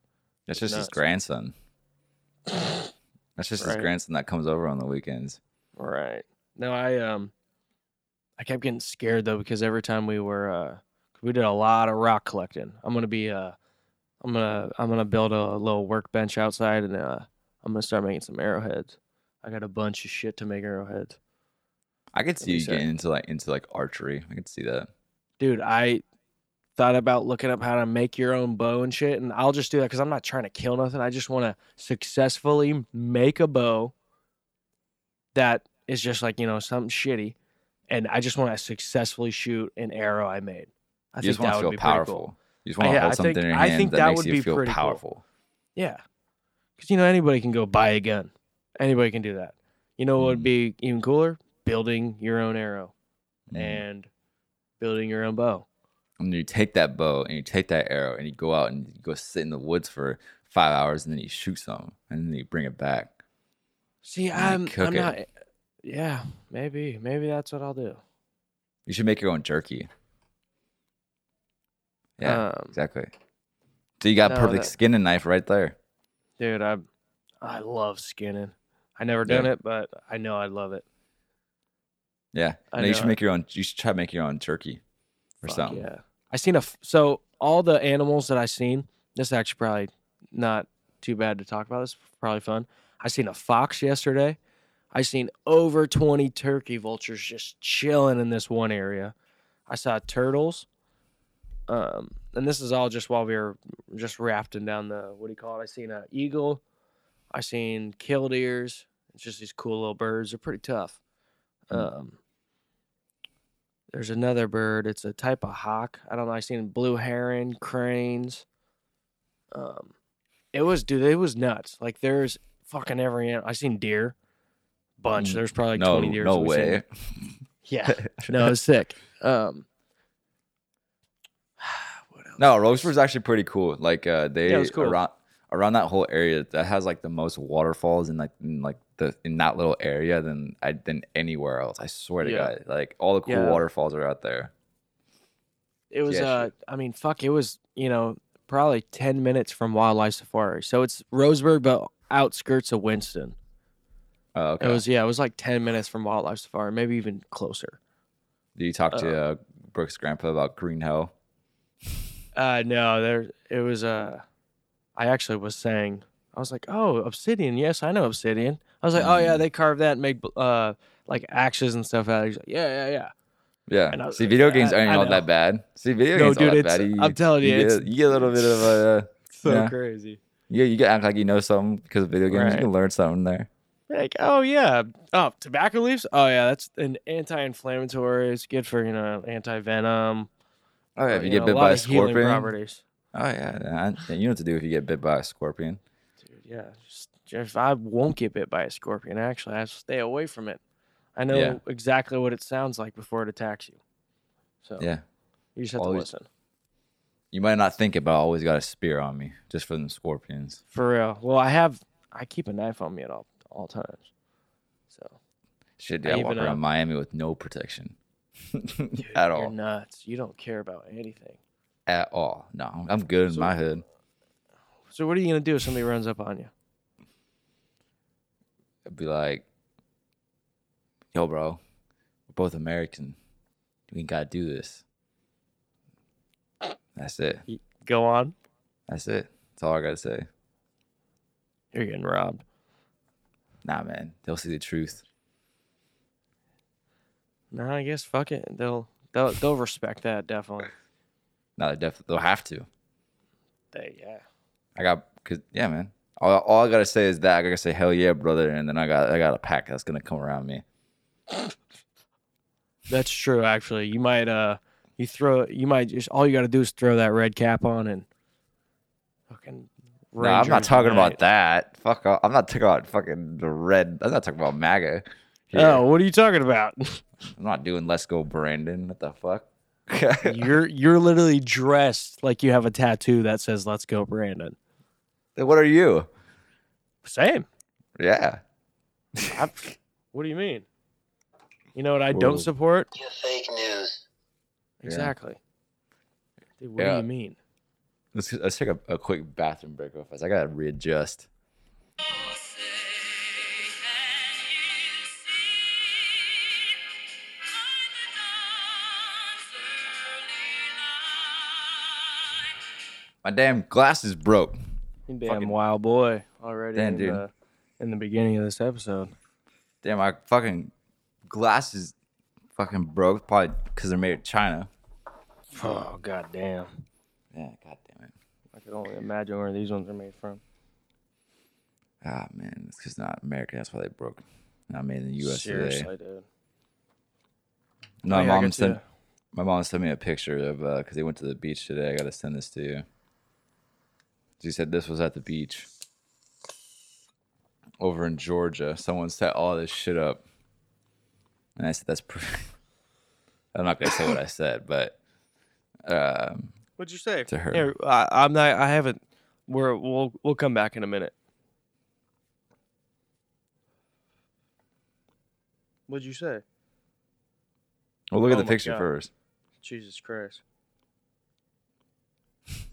That's just his grandson. That's just his grandson that comes over on the weekends. Right. No, I um, I kept getting scared though because every time we were uh, we did a lot of rock collecting. I'm gonna be uh, I'm gonna I'm gonna build a little workbench outside and uh, I'm gonna start making some arrowheads. I got a bunch of shit to make arrowheads. I could see you sick. getting into like into like archery. I could see that. dude i thought about looking up how to make your own bow and shit and i'll just do that because i'm not trying to kill nothing i just want to successfully make a bow that is just like you know something shitty and i just want to successfully shoot an arrow i made i you think just want that to would feel be powerful. cool. You just want to yeah, hold I something think- in your I hand think that, that makes would you be feel pretty cool. powerful. yeah because you know anybody can go buy a gun anybody can do that you know what would Mm. be even cooler building your own arrow Mm. and building your own bow And you take that bow and you take that arrow and you go out and you go sit in the woods for five hours and then you shoot some and then you bring it back. See, I'm, I'm it. not. Yeah, maybe, maybe that's what I'll do. You should make your own jerky. Yeah, Um, exactly. So you got no, perfect that- skinning knife right there. dude. I, I love skinning. I never done Yeah. it, but I know I love it. Yeah. I No, you should make your own. You should try to make your own turkey or Fuck something. Yeah, I seen a So all the animals that I seen, this is actually probably not too bad to talk about. This is probably fun. I seen a fox yesterday. I seen over 20 turkey vultures just chilling in this one area. I saw turtles. Um, and this is all just while we were just rafting down the what do you call it? I seen a eagle. I seen killdeers. It's just these cool little birds. They're pretty tough. Um, there's another bird. It's a type of hawk. I don't know. I seen blue heron, cranes. Um, it was dude. It was nuts. Like there's fucking every. an- I seen deer. Bunch. Mm, There's probably like no, 20 deer. no that we seen. way. Yeah. No, it was sick. Um. What else? No, Roseburg's actually pretty cool. Like uh they Yeah, it was cool. around around that whole area that has like the most waterfalls in like in like the in that little area than I than anywhere else. I swear to Yeah. God. Like all the cool Yeah. waterfalls are out there. It was Yeah, uh shit. I mean fuck it was, you know, probably 10 minutes from Wildlife Safari. So it's Roseburg but outskirts of Winston. Oh, okay. It was yeah, it was like 10 minutes from Wildlife Safari, maybe even closer. Did you talk to uh, Brooks' grandpa about Green Hell? Uh no, there it was uh I actually was saying I was like, "Oh, obsidian. Yes, I know obsidian." I was like, "Oh yeah, Mm. they carved that and made uh like axes and stuff out." of it." He's like, "Yeah, yeah, yeah." Yeah. And I was See, like, video games aren't all that bad. See, video No, games dude, aren't that bad. I'm telling you, you it's- get, you get a little bit of a. Uh, So Yeah. crazy. yeah, you can act like you know something because of video games. Right. You can learn something there. Like, oh yeah, oh tobacco leaves. Oh yeah, that's an anti-inflammatory. It's good for you know anti-venom. Oh yeah, if you know, get bit lot by a scorpion. properties. Oh yeah, yeah, I- you know what to do if you get bit by a scorpion. Dude, yeah, just, just I won't get bit by a scorpion. Actually, I stay away from it. I know Yeah. exactly what it sounds like before it attacks you. So Yeah, you just have Always- to listen. you might not think it, but I always got a spear on me just for them scorpions. For real. Well, I have. I keep a knife on me at all all times. So Shit, I dude, I, walk even, uh, around Miami with no protection dude, at you're all. nuts. You don't care about anything. At all. No, I'm good in my hood. So what are you gonna do if somebody runs up on you? I'd be like, "Yo, bro, we're both American. We gotta do this." That's it. Go on. That's it. That's all I gotta say. You're getting robbed. Nah, man, they'll see the truth. No, I guess fuck it. They'll they'll they'll respect that definitely. No, they definitely they'll have to. They yeah. I got, cause yeah, man. All, all I gotta say is that I gotta say hell yeah, brother, and then I got I got a pack that's gonna come around me. That's true actually. You might uh you throw you might just all you gotta do is throw that red cap on and fucking No, I'm not talking unite. about that. Fuck off. I'm not talking about fucking the red. I'm not talking about MAGA. here. Oh, what are you talking about? I'm not doing Let's Go Brandon. What the fuck? you're you're literally dressed like you have a tattoo that says "Let's go, Brandon." Then what are you? Same. Yeah. I- what do you mean? You know what I Whoa. don't support? You fake news. Exactly. Dude, what Yeah. do you mean? Let's let's take a, a quick bathroom break real fast. I gotta readjust. My damn glasses broke. You damn Fucking- wild boy already Damn, in, dude. The, in the beginning of this episode. Damn, my fucking glasses fucking broke. Probably because they're made in China. Oh god damn. Yeah, god damn it. I could only imagine where these ones are made from. Ah man, it's because not American. That's why they broke. Not made in the U.S. Seriously, dude. No, Oh, yeah, mom sent to- my mom sent me a picture of uh because they went to the beach today. I gotta send this to you. She said this was at the beach over in Georgia. Someone set all this shit up, and I said that's. Pretty... I'm not gonna say what I said, but um, What'd you say To her. Here, I, I'm not. I haven't. We're we'll we'll come back in a minute. What'd you say? well, look at Oh the picture God. first. Jesus Christ.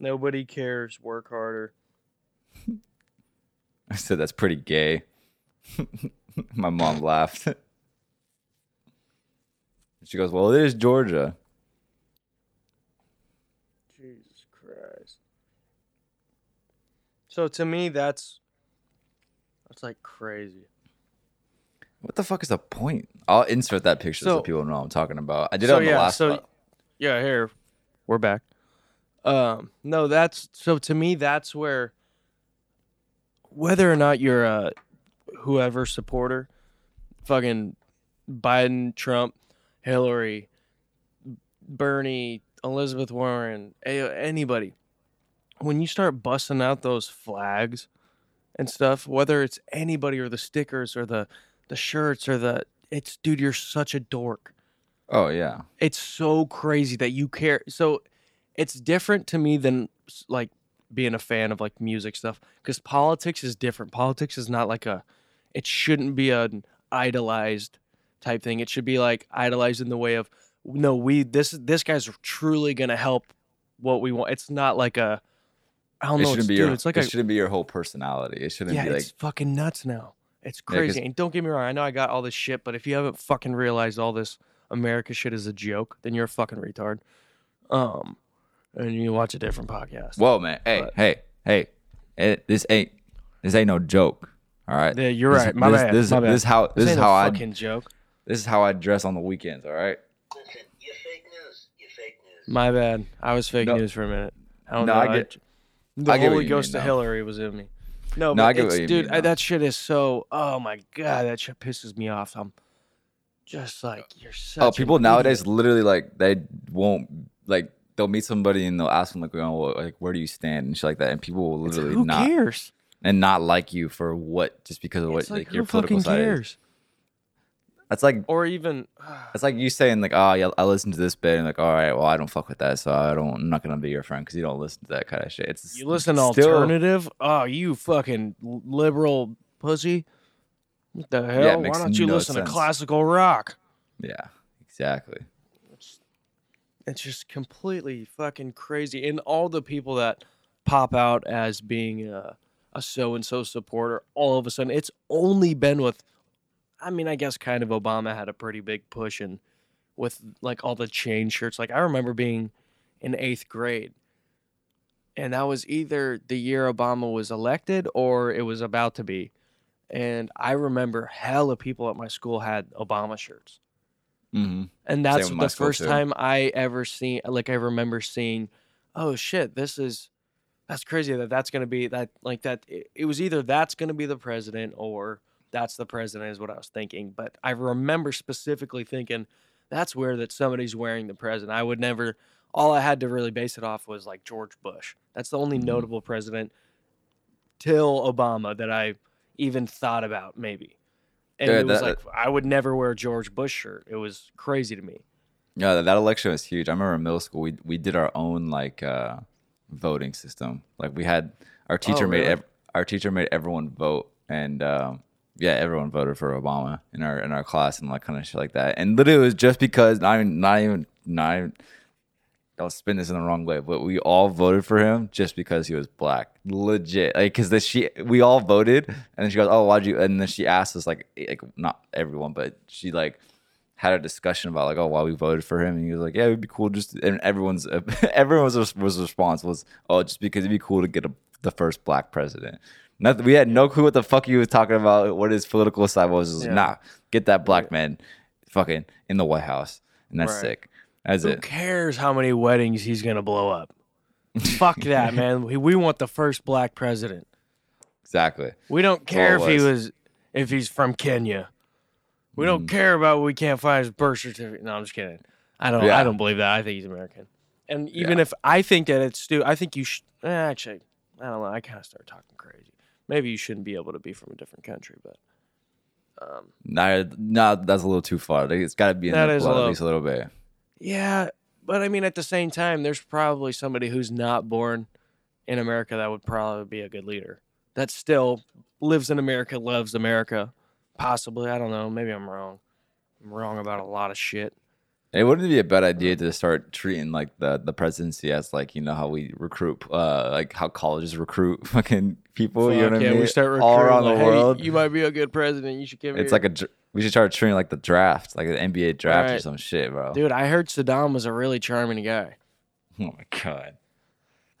Nobody cares. Work harder. I said that's pretty gay. my mom laughed. She goes, "Well, it is Georgia." Jesus Christ. So to me, that's that's like crazy. What the fuck is the point? I'll insert that picture so, So- people know what I'm talking about. I did so it on the yeah, last. so yeah, here we're back. Um, no, that's so to me that's where whether or not you're a whoever supporter, fucking Biden, Trump, Hillary, Bernie, Elizabeth Warren, anybody, when you start busting out those flags and stuff, whether it's anybody or the stickers or the the shirts or the it's dude, you're such a dork. Oh yeah. it's so crazy that you care so it's different to me than like being a fan of like music stuff because politics is different. Politics is not like a it shouldn't be an idolized type thing. It should be like idolized in the way of no we this this guy's truly gonna help what we want. It's not like a i don't It know shouldn't it's, be dude, your. it's like it a shouldn't be your whole personality. It shouldn't yeah be like. it's fucking nuts now it's Yeah, 'cause- crazy and don't get me wrong i know i got all this shit but if you haven't fucking realized all this america shit is a joke then you're a fucking retard um and you watch a different podcast Whoa, man. Hey, But- hey, hey. It, this ain't. This ain't no joke. All right. yeah, you're This- right my this, bad This, my bad. this is how. This, is ain't how no I. fucking joke This is how I dress on the weekends. All right. Listen, you're fake news. You're fake news. my bad i was fake No. news for a minute i don't No, know I get- the I what holy ghost mean of hillary was in me. No, No, but it's, dude mean I, that shit is so oh my god that shit pisses me off. I'm just like you're oh, such Oh, people nowadays literally like they won't like they'll meet somebody and they'll ask them like, oh, like where do you stand? and shit like that, and people will It's literally who not cares? and not like you for what just because of what it's like, like, your political fucking side is. That's like or even It's like you saying like, oh yeah, I listened to this bit, and like, all right, well, I don't fuck with that, so I don't, I'm not gonna be your friend because you don't listen to that kind of shit. It's You listen to still- alternative? Oh, you fucking liberal pussy. What the hell? it Why don't you no listen sense. to classical rock? Yeah, exactly. It's just completely fucking crazy. And all the people that pop out as being uh, a, a so and so supporter, all of a sudden, it's only been with, I mean, I guess kind of Obama had a pretty big push in with like all the chain shirts. Like, I remember being in eighth grade. And that was either the year Obama was elected or it was about to be. And I remember hella people at my school had Obama shirts. hmm And that's the first too. time I ever seen like I remember seeing, oh shit, this is that's crazy that that's gonna be that like that. It, it was either that's gonna be the president or that's the president is what I was thinking. But I remember specifically thinking that's weird that somebody's wearing the president. I would never. All I had to really base it off was like George Bush. That's the only Mhm. notable president till Obama that I even thought about maybe. And Yeah, it was that- like I would never wear a George Bush shirt. It was crazy to me. Yeah, that, election was huge. I remember in middle school we we did our own like uh, voting system. Like we had our teacher made Oh, really? ev- our teacher made everyone vote, and um, yeah, everyone voted for Obama in our in our class and like kind of shit like that. And literally, it was just because not even not even not even. Don't spin this in the wrong way, but we all voted for him just because he was black, legit. Like, cause the, she, we all voted, and then she goes, "Oh, why'd you?" And then she asked us, like, eh, like not everyone, but she like had a discussion about like, oh, why we voted for him, and he was like, yeah, it'd be cool just. And everyone's everyone's res- was response was, oh, just because it'd be cool to get a, the first black president. Nothing. We had no clue what the fuck he was talking about. What his political side was. It was Yeah. nah, get that black man, fucking in the White House, and that's Right. sick. That's Who it. cares how many weddings he's gonna blow up? Fuck that, man. We, we want the first black president. Exactly. We don't care all if it he was. if he's from Kenya. We don't care about what we can't find his birth certificate. No, I'm just kidding. I don't. Yeah. I don't believe that. I think he's American. And even if I think that it's Stu, I think you should. Eh, actually, I don't know. I kind of start talking crazy. Maybe you shouldn't be able to be from a different country, but um, Nah, nah, that's a little too far. It's got to be in That the blood little- at least a little bit. yeah. But I mean, at the same time, there's probably somebody who's not born in America that would probably be a good leader. That still lives in America, loves America. Possibly, I don't know. Maybe I'm wrong. I'm wrong about a lot of shit. It wouldn't be a bad idea to start treating like the the presidency as like you know how we recruit uh like how colleges recruit fucking people. you know what yeah, I mean? we start recruiting. all around like, the "Hey, world. you might be a good president. You should give me. it's your-" like a we should start treating like the draft, like an NBA draft or some shit, bro. dude. I heard Saddam was a really charming guy. Oh my god.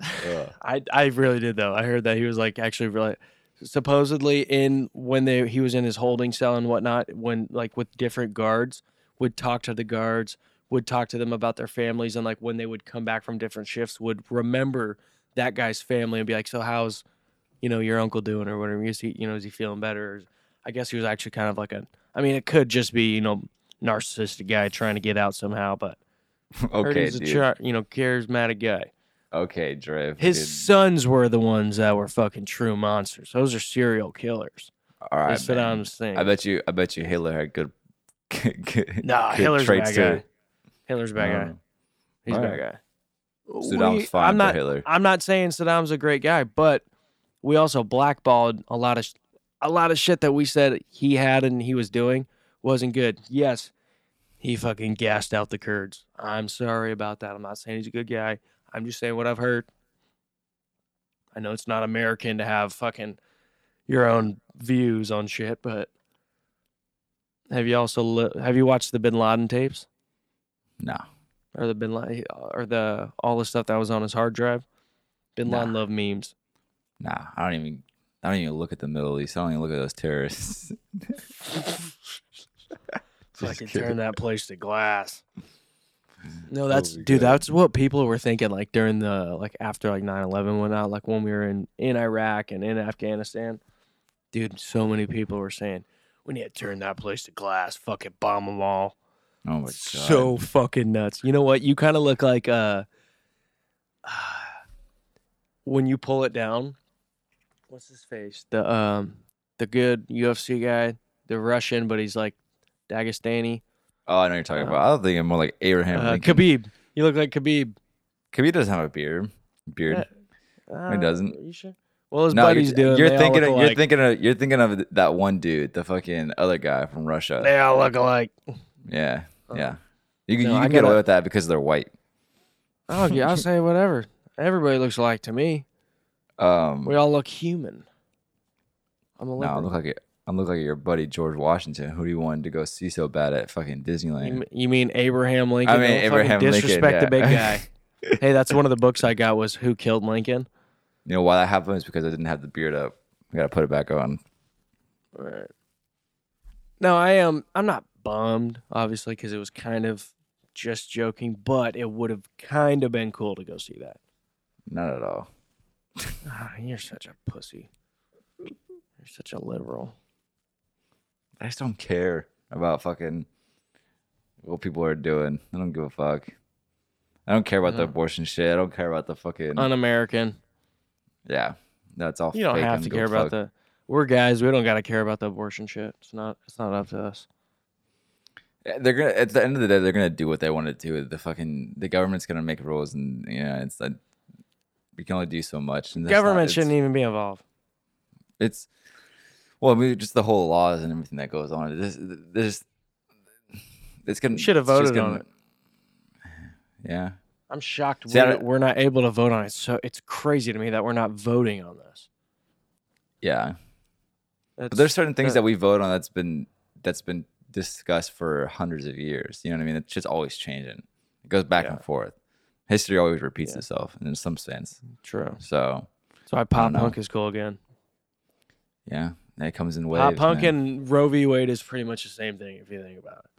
I I really did though. I heard that he was like actually really supposedly in when they he was in his holding cell and whatnot when like with different guards would talk to the guards would talk to them about their families and like when they would come back from different shifts would remember that guy's family and be like so how's you know your uncle doing or whatever is he you know is he feeling better or, I guess he was actually kind of like a I mean it could just be you know narcissistic guy trying to get out somehow but okay, he's a dude. char- you know charismatic guy okay, Dre. his fucking- sons were the ones that were fucking true monsters. Those are serial killers. All right, That's what. I'm saying. I bet you. I bet you Hitler had good. Good Nah, Hitler's a bad too. guy. Hitler's a bad guy. Um, he's a Alright. bad guy. Saddam's We- fine I'm for not. Hitler. I'm not saying Saddam's a great guy, but we also blackballed a lot of sh- a lot of shit that we said he had and he was doing wasn't good. Yes, he fucking gassed out the Kurds. I'm sorry about that. I'm not saying he's a good guy. I'm just saying what I've heard. I know it's not American to have fucking your own views on shit, but have you also li- have you watched the Bin Laden tapes No. or the Bin Laden or the all the stuff that was on his hard drive? Bin Laden Nah. loved memes. Nah. I don't even. I don't even look at the Middle East. I don't even look at those terrorists. Fucking kidding. turn that place to glass. No, that's dude. God. That's what people were thinking like during the like after like 9-11 went out, like when we were in in Iraq and in Afghanistan. Dude, so many people were saying we need to turn that place to glass. Fucking bomb them all. Oh my god. So fucking nuts. You know what? You kind of look like uh when you pull it down. What's his face? The um the good UFC guy, the Russian, but he's like Dagestani. Oh, I know you're talking Uh, about. I think I'm more like Abraham Uh, Lincoln. Khabib. You look like Khabib. Khabib doesn't have a beard. Beard. Uh, doesn't. You sure? Well, his no, buddies you're, do. you're thinking. Of, you're thinking of. You're thinking of that one dude, the fucking other guy from Russia. They all look alike. Yeah, Uh, yeah. You, can no, you I can get gotta- away with that because they're white. Oh, yeah, I'll say whatever. Everybody looks alike to me. Um, We all look human. I'm a no, I look like it. I look like your buddy George Washington, who do you wanted to go see so bad at fucking Disneyland. m- you mean Abraham Lincoln? I mean, Don't Abraham Lincoln, Disrespect the big guy. hey, that's one of the books I got was Who Killed Lincoln. You know why that happened is because I didn't have the beard up. I gotta put it back on. Right. No, I am. I'm not bummed, obviously, because it was kind of just joking, but it would have kind of been cool to go see that. Not at all. Ah, you're such a pussy. You're such a liberal. I just don't care about fucking what people are doing. I don't give a fuck. I don't care about the No. abortion shit. I don't care about the fucking Un-American. Yeah. That's all. You don't have to care about the. We're guys. We don't got to care about the abortion shit. It's not. It's not up to us. Eh, they're gonna at the end of the day, they're gonna do what they want to do. The fucking the government's gonna make rules, and you know it's like we can only do so much. And that's not- Government shouldn't even be involved. It's well, I mean, just the whole laws and everything that goes on. This, there's, it's gonna. should have voted on gonna- Yeah, I'm shocked See, we're, we're not able to vote on it. So it's crazy to me that we're not voting on this. yeah. But there's certain things uh, that we vote on that's been that's been discussed for hundreds of years. You know what I mean? It's just always changing. It goes back Yeah. and forth. History always repeats Yeah. itself in some sense. true. So So I pop know. punk is cool again. yeah, it comes in waves. Pop punk man. and Roe v. Wade is pretty much the same thing if you think about it.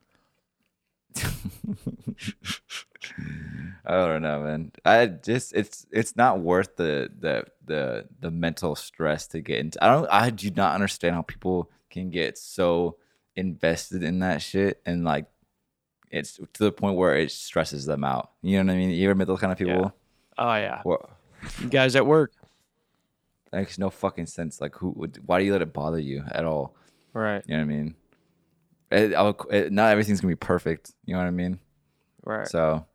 I don't know, man. I just it's it's not worth the the the the mental stress to get into. I don't. I do not understand how people can get so invested in that shit and like it's to the point where it stresses them out. You know what I mean? You ever met those kind of people? Yeah. Oh yeah, Well, you guys at work, that makes no fucking sense. Like, who? would Why do you let it bother you at all? right? You know what I mean? It, it, not everything's gonna be perfect. You know what I mean? Right. So,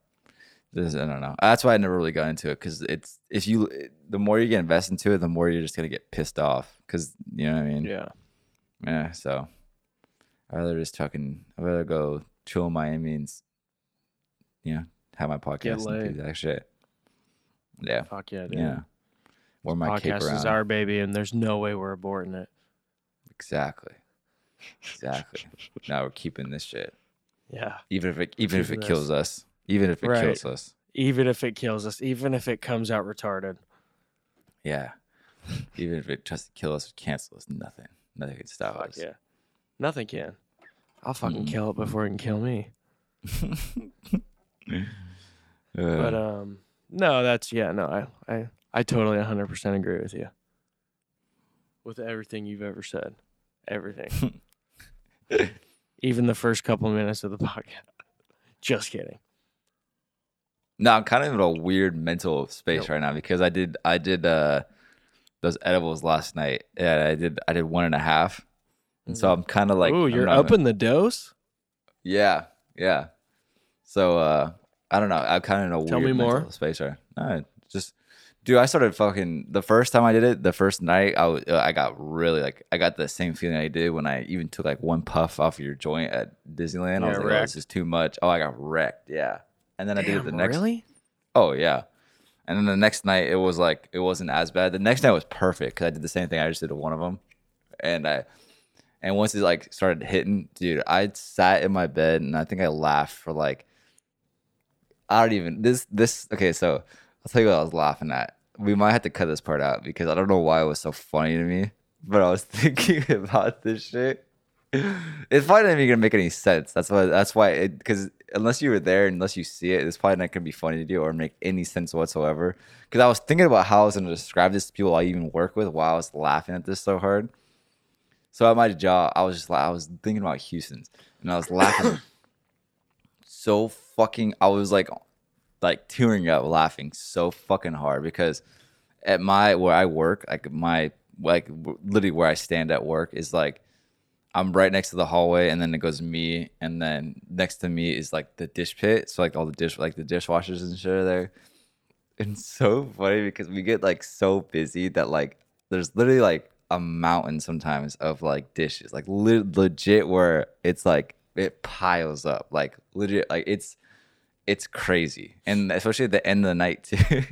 this, I don't know. That's why I never really got into it because it's if you the more you get invested into it, the more you're just gonna get pissed off because you know what I mean. yeah. Yeah. So, I'd rather just fucking. I'd rather go chill in Miami and you know have my podcast and do that shit. Yeah. Fuck yeah, dude. Yeah. Wear my Podcast is our baby, and there's no way we're aborting it. exactly. Exactly. now we're keeping this shit, Yeah. even if it even if it Keeping kills us, even if it Right. kills us. even if it kills us, even if it comes out retarded. Yeah. Even if it tries to kill us or cancel us, nothing. Nothing can stop Fuck us. yeah. Nothing can. I'll fucking Mm. kill it before it can kill me. Uh, But um no, that's yeah, no, I I, I totally 100% agree with you. With everything you've ever said. Everything. Even the first couple minutes of the podcast. Just kidding. no, I'm kind of in a weird mental space right now because I did I did uh those edibles last night. Yeah, I did I did one and a half. And so I'm kind of like Ooh, you're not- upping the dose? Yeah, yeah. So uh I don't know. I'm kind of in a Tell weird me more. mental space right. No, just dude. I started fucking the first time I did it. The first night, I was, uh, I got really like I got the same feeling I did when I even took like one puff off of your joint at Disneyland. I Yeah, was like, oh, this is too much. Oh, I got wrecked. Yeah. And then I did it the Damn, next. Really? Oh yeah. And then the next night, it was like it wasn't as bad. The next night was perfect because I did the same thing. I just did one of them, and I, and once it like started hitting, dude, I sat in my bed and I think I laughed for like, I don't even this this. Okay, so I'll tell you what I was laughing at. We might have to cut this part out because I don't know why it was so funny to me, but I was thinking about this shit. It's probably not even gonna make any sense. That's why. That's why. Because unless you were there, unless you see it, it's probably not gonna be funny to you or make any sense whatsoever. Because I was thinking about how I was gonna describe this to people I even work with while I was laughing at this so hard. So at my job, I was just like, I was thinking about Houston's, and I was laughing so fucking. I was like, like tearing up, laughing so fucking hard because at my where I work, like my like literally where I stand at work is like I'm right next to the hallway, and then it goes me, and then next to me is like the dish pit. So like all the dish like the dishwashers and shit are there. It's so funny because we get like so busy that like there's literally like a mountain sometimes of like dishes, like le- legit where it's like it piles up, like legit, like it's it's crazy, and especially at the end of the night too.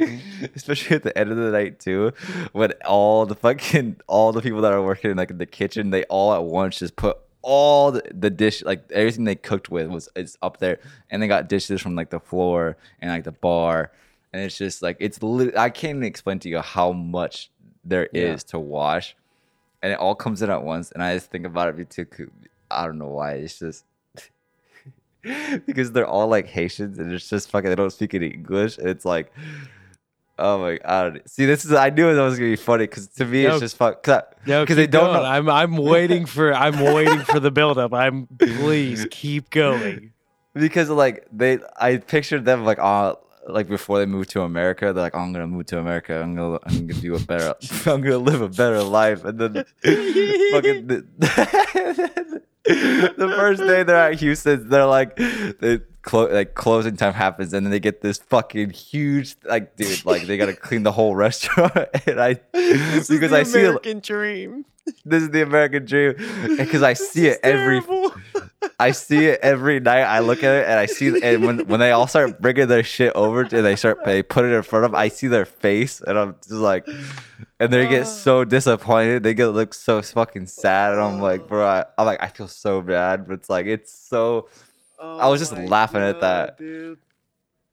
especially at the end of the night too, when all the fucking all the people that are working in like in the kitchen, they all at once just put all the, the dish like everything they cooked with was it's up there, and they got dishes from like the floor and like the bar, and it's just like it's lit- I can't even explain to you how much there is Yeah. to wash, and it all comes in at once, and I just think about it too. I don't know why it's just because they're all like Haitians and it's just fucking they don't speak any English. And it's like, oh my god. See, this is I knew it was gonna be funny because to me No. it's just fuck because No, they don't know. I'm I'm waiting for I'm waiting for the buildup. I'm please keep going. because like they I pictured them like oh like before they moved to America they're like oh, I'm gonna move to America I'm gonna I'm gonna do a better I'm gonna live a better life and then fucking the, the first day they're at Houston they're like the clo- like closing time happens and then they get this fucking huge like dude like they gotta clean the whole restaurant and I This is because the I see it American dream. this is the American dream because I see it every terrible. I see it every night. I look at it and I see, and when when they all start bringing their shit over and they start they put it in front of, I see their face and I'm just like, and they get so disappointed. They get look so fucking sad, and I'm like, bro, I, I'm like, I feel so bad, but it's like it's so. I was just Oh laughing at that. dude.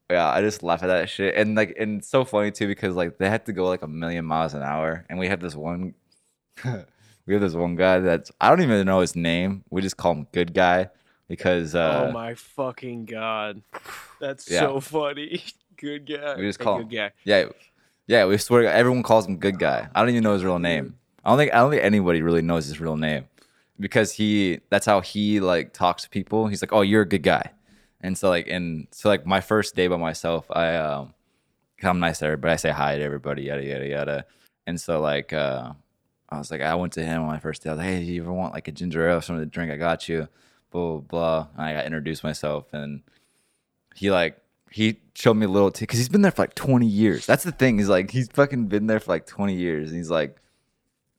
Yeah, I just laugh at that shit, and like, and it's so funny too because like they had to go like a million miles an hour, and we had this one. We have this one guy that's I don't even know his name. We just call him Good Guy because uh, oh my fucking god. That's Yeah. so funny. Good guy. We just Hey, call good him- guy. Yeah, yeah. We swear, to God, everyone calls him Good Guy. I don't even know his real name. I don't think I don't think anybody really knows his real name because he that's how he like talks to people. He's like, "Oh, you're a good guy," and so like and so like my first day by myself, I um, I'm nice to everybody. I say hi to everybody, yada yada yada. And so like uh, I was like, I went to him on my first day. I was like, "Hey, you ever want like a ginger ale, or something to drink? I got you." Blah blah. blah. And I got introduced myself and he like he showed me a little because he's been there for like 20 years that's the thing he's like he's fucking been there for like 20 years and he's like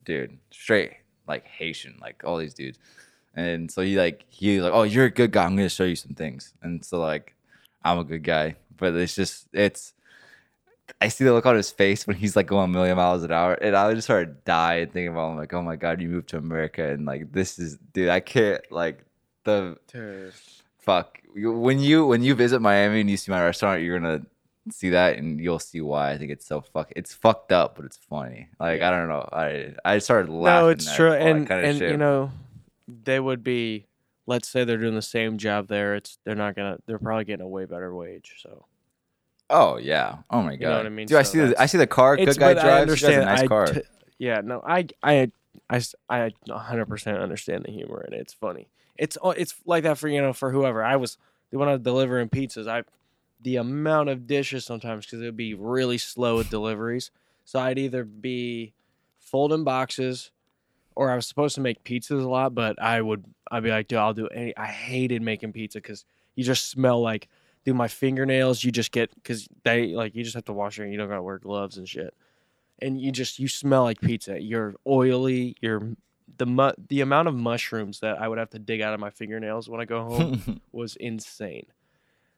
dude straight like haitian like all these dudes and so he like he like oh you're a good guy i'm gonna show you some things and so like i'm a good guy but it's just it's I see the look on his face when he's like going a million miles an hour, and I would just start dying thinking about, him, like, oh my god, you moved to America, and like this is, dude, I can't like the Dude. fuck. When you when you visit Miami and you see my restaurant, you're gonna see that and you'll see why I think it's so fuck. It's fucked up, but it's funny. Like I don't know. I I started laughing. No, it's true, and and shit. you know, they would be. Let's say they're doing the same job there. It's they're not gonna. They're probably getting a way better wage. So Oh yeah. Oh my god. You know what I mean? Dude, I see the I see the car good guy I drives. Drives understand. a nice I car. t- yeah. No. I. I. I. I 100% understand the humor in it. It's funny. It's. all- It's like that for you know for whoever. I was when I was delivering pizzas. I. The amount of dishes sometimes because it would be really slow with deliveries. So I'd either be folding boxes, or I was supposed to make pizzas a lot, but I would. I'd be like, dude, I'll do any. I hated making pizza because you just smell like do my fingernails you just get because they like you just have to wash your you don't gotta wear gloves and shit. And you just you smell like pizza. You're oily you're the mu- the amount of mushrooms that i would have to dig out of my fingernails when i go home was insane.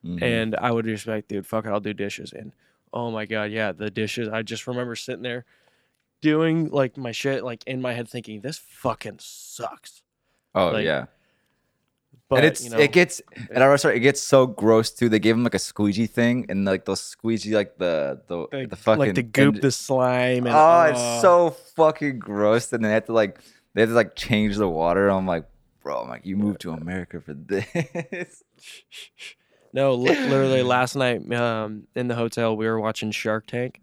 Mhm. and i would just be like dude fuck it i'll do dishes. And oh my god yeah the dishes i just remember sitting there doing like my shit like in my head thinking this fucking sucks. Oh like, yeah. But and it's you know, it gets at our restaurant it gets so gross too. They gave him like a squeegee thing and like they'll squeegee like the the like, the fucking like the goop and- the slime and oh, it's so fucking gross. And they have to like they have to like change the water. I'm like, bro, I'm like, you moved to America for this. No, li- literally last night um, in the hotel we were watching Shark Tank,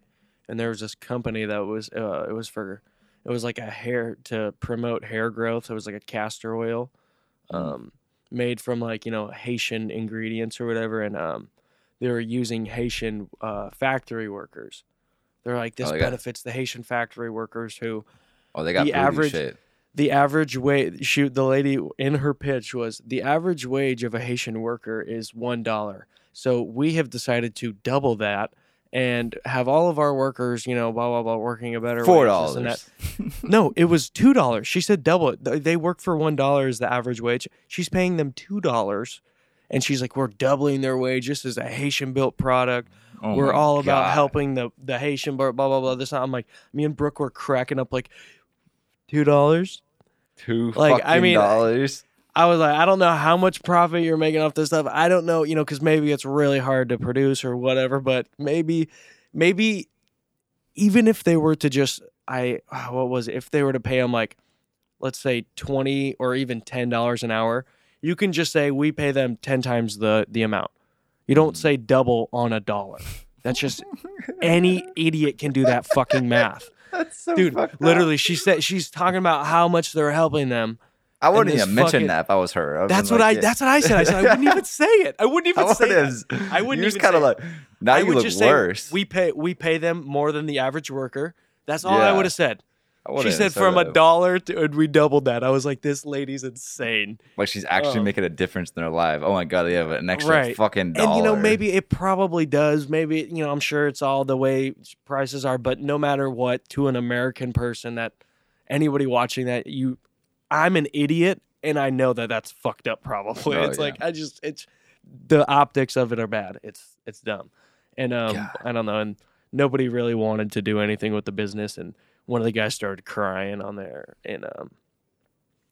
and there was this company that was uh, it was for it was like a hair to promote hair growth. It was like a castor oil, Mm. um, made from like you know Haitian ingredients or whatever, and um, they were using Haitian uh, factory workers. They're like this Oh, they got- benefits the Haitian factory workers who Oh, they got The average- shit. the average wage shoot the lady in her pitch was the average wage of a Haitian worker is one dollar. So we have decided to double that and have all of our workers, you know, blah blah blah, working a better Four wage, and dollars. that. No, it was two dollars. She said double it. They work for one dollar as the average wage. She's paying them two dollars, and she's like, "We're doubling their wage. This is a Haitian built product. Oh we're my all about helping the the Haitian blah blah blah blah." This time, I'm like, me and Brooke were cracking up like, two dollars. Two Like, I mean, dollars. I was like, I don't know how much profit you're making off this stuff. I don't know, you know, because maybe it's really hard to produce or whatever. But maybe, maybe, even if they were to just, I ah, what was it? If they were to pay them like, let's say twenty or even ten dollars an hour, you can just say we pay them ten times the the amount. You don't Mm. say double on a dollar. That's just any idiot can do that fucking math, That's so dude. fucked up. Literally, she said she's talking about how much they're helping them. I wouldn't even mention that if I was her. I That's what I. yeah. That's what I said. I said I wouldn't even say it. I wouldn't I even say would've- that. I wouldn't you just kind of like now I you would look just worse. say we pay we pay them more than the average worker. That's all I would have said. She said said from a dollar to and we doubled that. I was like, this lady's insane. like she's actually Oh. making a difference in their life. Oh my god, they have an extra Right. fucking dollar. And you know, maybe it probably does. Maybe you know, I'm sure it's all the way prices are. But no matter what, to an American person, that anybody watching that, you, I'm an idiot, and I know that that's fucked up. Probably, Oh, it's yeah. like I just it's the optics of it are bad. It's it's dumb, and um, God. I don't know, and nobody really wanted to do anything with the business, and one of the guys started crying on there, and um,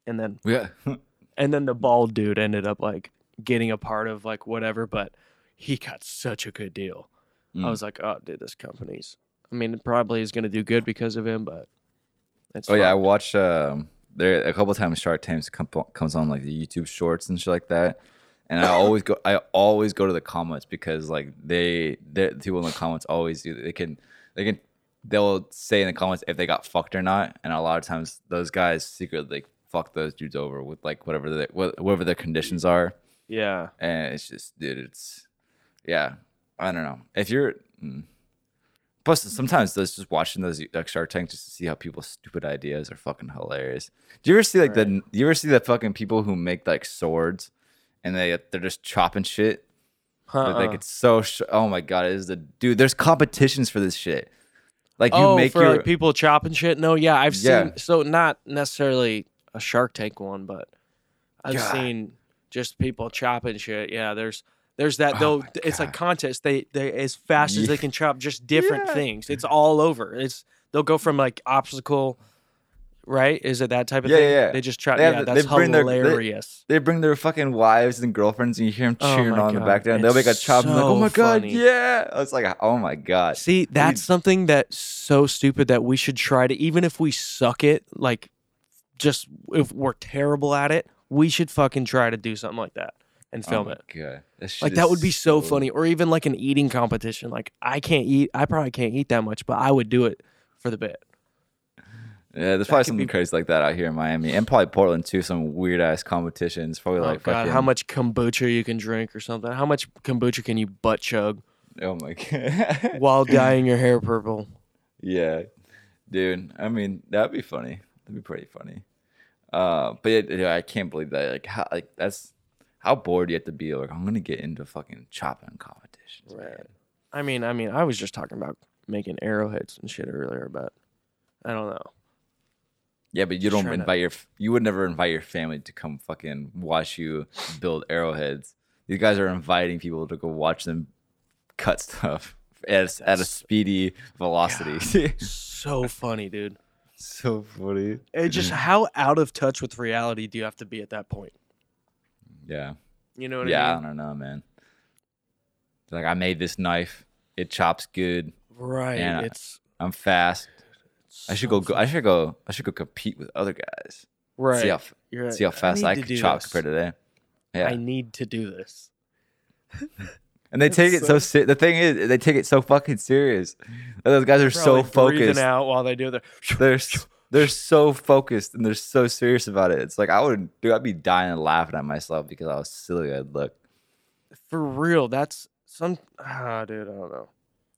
and then yeah. and then the bald dude ended up like getting a part of like whatever, but he got such a good deal. I Mm. was like, oh, dude, this company's. I mean, it probably is going to do good because of him, but it's Oh yeah, I fucked. watch um there a couple times Shark Tank come, comes on like the YouTube shorts and shit like that. And I always go I always go to the comments because like they the people in the comments always do they can they can they'll say in the comments if they got fucked or not. And a lot of times those guys secretly like, fuck those dudes over with like whatever the whatever their conditions are. yeah, And it's just dude, it's yeah. I don't know. If you're mm. Plus, sometimes those just watching those like Shark Tank just to see how people's stupid ideas are fucking hilarious. Do you ever see like the? Do you ever see the fucking people who make like swords, and they they're just chopping shit? But, uh-uh. Like it's so. Sh- oh my god! It is the dude. There's competitions for this shit. Like you oh, make for your like people chopping shit. No, yeah, I've Yeah. seen. So not necessarily a Shark Tank one, but I've God. seen just people chopping shit. Yeah, there's there's that Oh though. It's like contest. They they as fast as they can chop just different Yeah. things. It's all over. It's they'll go from like obstacle right? Is it that type of Yeah, thing? yeah, yeah. They just try. They yeah, that's they bring their- they- hilarious. They bring their fucking wives and girlfriends, and you hear them Oh cheering my on the God, background. They'll make a chop. and like, oh so my god, funny. yeah! It's like, oh my god. See, that's something that's so stupid that we should try to, even if we suck it, like, just if we're terrible at it, we should fucking try to do something like that and film oh it. my God. Like that would be so funny, or even like an eating competition. Like I can't eat, I probably can't eat that much, but I would do it for the bit. Yeah, there's probably could something be- crazy like that out here in Miami, and probably Portland too. Some weird ass competitions. Probably Oh like god, fucking, how much kombucha you can drink or something? How much kombucha can you butt chug Oh my god. while dyeing your hair purple? yeah, dude. I mean, that'd be funny. That'd be pretty funny. Uh, but yeah, yeah, I can't believe that. Like, how, like that's how bored you have to be. Like, I'm gonna get into fucking chopping competitions. Right. I mean, I mean, I was just talking about making arrowheads and shit earlier, but I don't know. Yeah, but you Just don't trying to- invite your. You would never invite your family to come fucking watch you build arrowheads. These guys are inviting people to go watch them cut stuff at a, at a speedy velocity. So funny, dude. so funny. It just how out of touch with reality do you have to be at that point? Yeah. You know what Yeah, I mean? Yeah, I don't know, man. Like I made this knife. It chops good. Right. And it's I'm fast. I should so go, go. I should go. I should go compete with other guys. right. See how You're see how fast I, to can chop this. compared to them. Yeah. I need to do this. And they take it so- so the thing is they take it so fucking serious. Those guys are so Probably focused. out while they do their. They're they're so focused and they're so serious about it. It's like I would dude, I'd be dying laughing at myself because how silly I'd look. For real, that's some. Ah, dude, I don't know.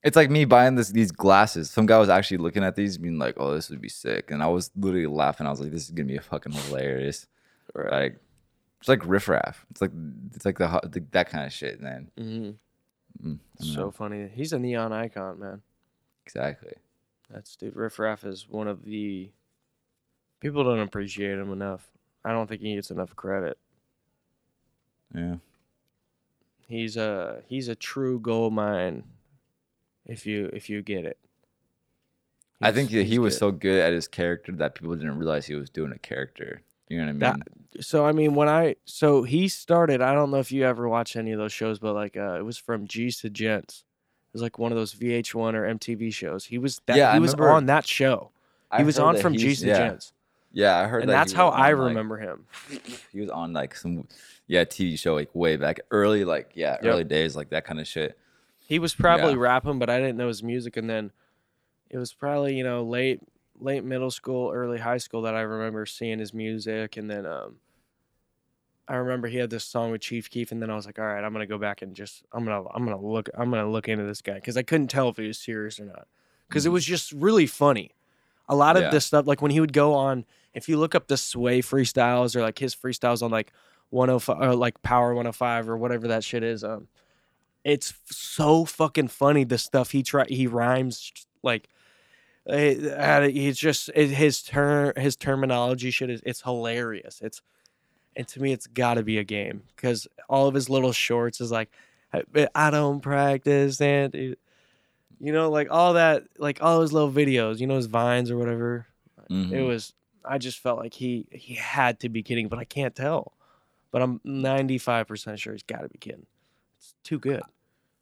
It's like me buying this these glasses. Some guy was actually looking at these, being like, "Oh, this would be sick," and I was literally laughing. I was like, "This is gonna be fucking hilarious." Right. Like, it's like Riff Raff. It's like it's like the, the that kind of shit, man. hmm Mm, So know. funny. He's a neon icon, man. exactly. That's dude. Riff Raff is one of the people don't appreciate him enough. I don't think he gets enough credit. Yeah. He's a he's a true gold mine. If you if you get it. I think that he was good. so good at his character that people didn't realize he was doing a character. You know what I mean? That- so I mean when I so he started I don't know if you ever watched any of those shows but like uh it was from G's to Gents. It was like one of those VH1 or MTV shows. He was that Yeah, I he was remember- on that show. I He was on from he's- G's to yeah. Gents. Yeah, I heard And that. that's how I on, like- remember him. he was on like some yeah TV show like way back early like yeah Yep. early days like that kind of shit. He was probably Yeah. rapping, but I didn't know his music. And then it was probably you know late late middle school, early high school that I remember seeing his music. And then um, I remember he had this song with Chief Keef, and then I was like, all right, I'm gonna go back and just I'm gonna I'm gonna look I'm gonna look into this guy because I couldn't tell if he was serious or not because it Mhm. was just really funny. A lot of Yeah. this stuff, like when he would go on, if you look up the Sway freestyles or like his freestyles on like 105 or like Power 105 or whatever that shit is, um, it's so fucking funny the stuff he try he rhymes like it, he's just it, his term his terminology shit is it's hilarious it's and to me it's got to be a game because all of his little shorts is like I, I don't practice and it- you know like all that like all his little videos you know his vines or whatever it Mhm. was i just felt like he he had to be kidding but i can't tell but i'm 95% sure he's got to be kidding it's too good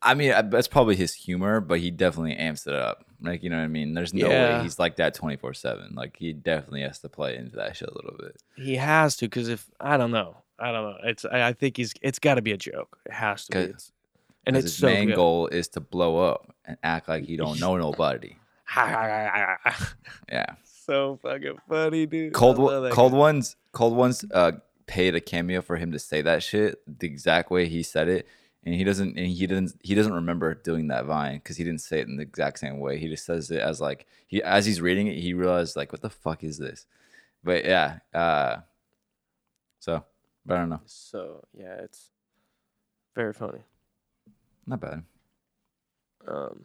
I mean that's probably his humor, but he definitely amps it up. Like you know what I mean? There's no Yeah. way he's like that 24 seven. Like he definitely has to play into that shit a little bit. He has to, because if I don't know, I don't know. It's I, I think he's it's got to be a joke. It has to be. It's, and it's his so main good. goal is to blow up and act like he don't know nobody. Yeah. so fucking funny, dude. Cold one, cold guy. ones, cold ones. Uh, paid a cameo for him to say that shit the exact way he said it, and he doesn't, and he doesn't, he doesn't remember doing that vine because he didn't say it in the exact same way. He just says it as like he, as he's reading it, he realized like, what the fuck is this? But yeah, uh, so, but I don't know, So yeah, it's very funny. not bad. Um,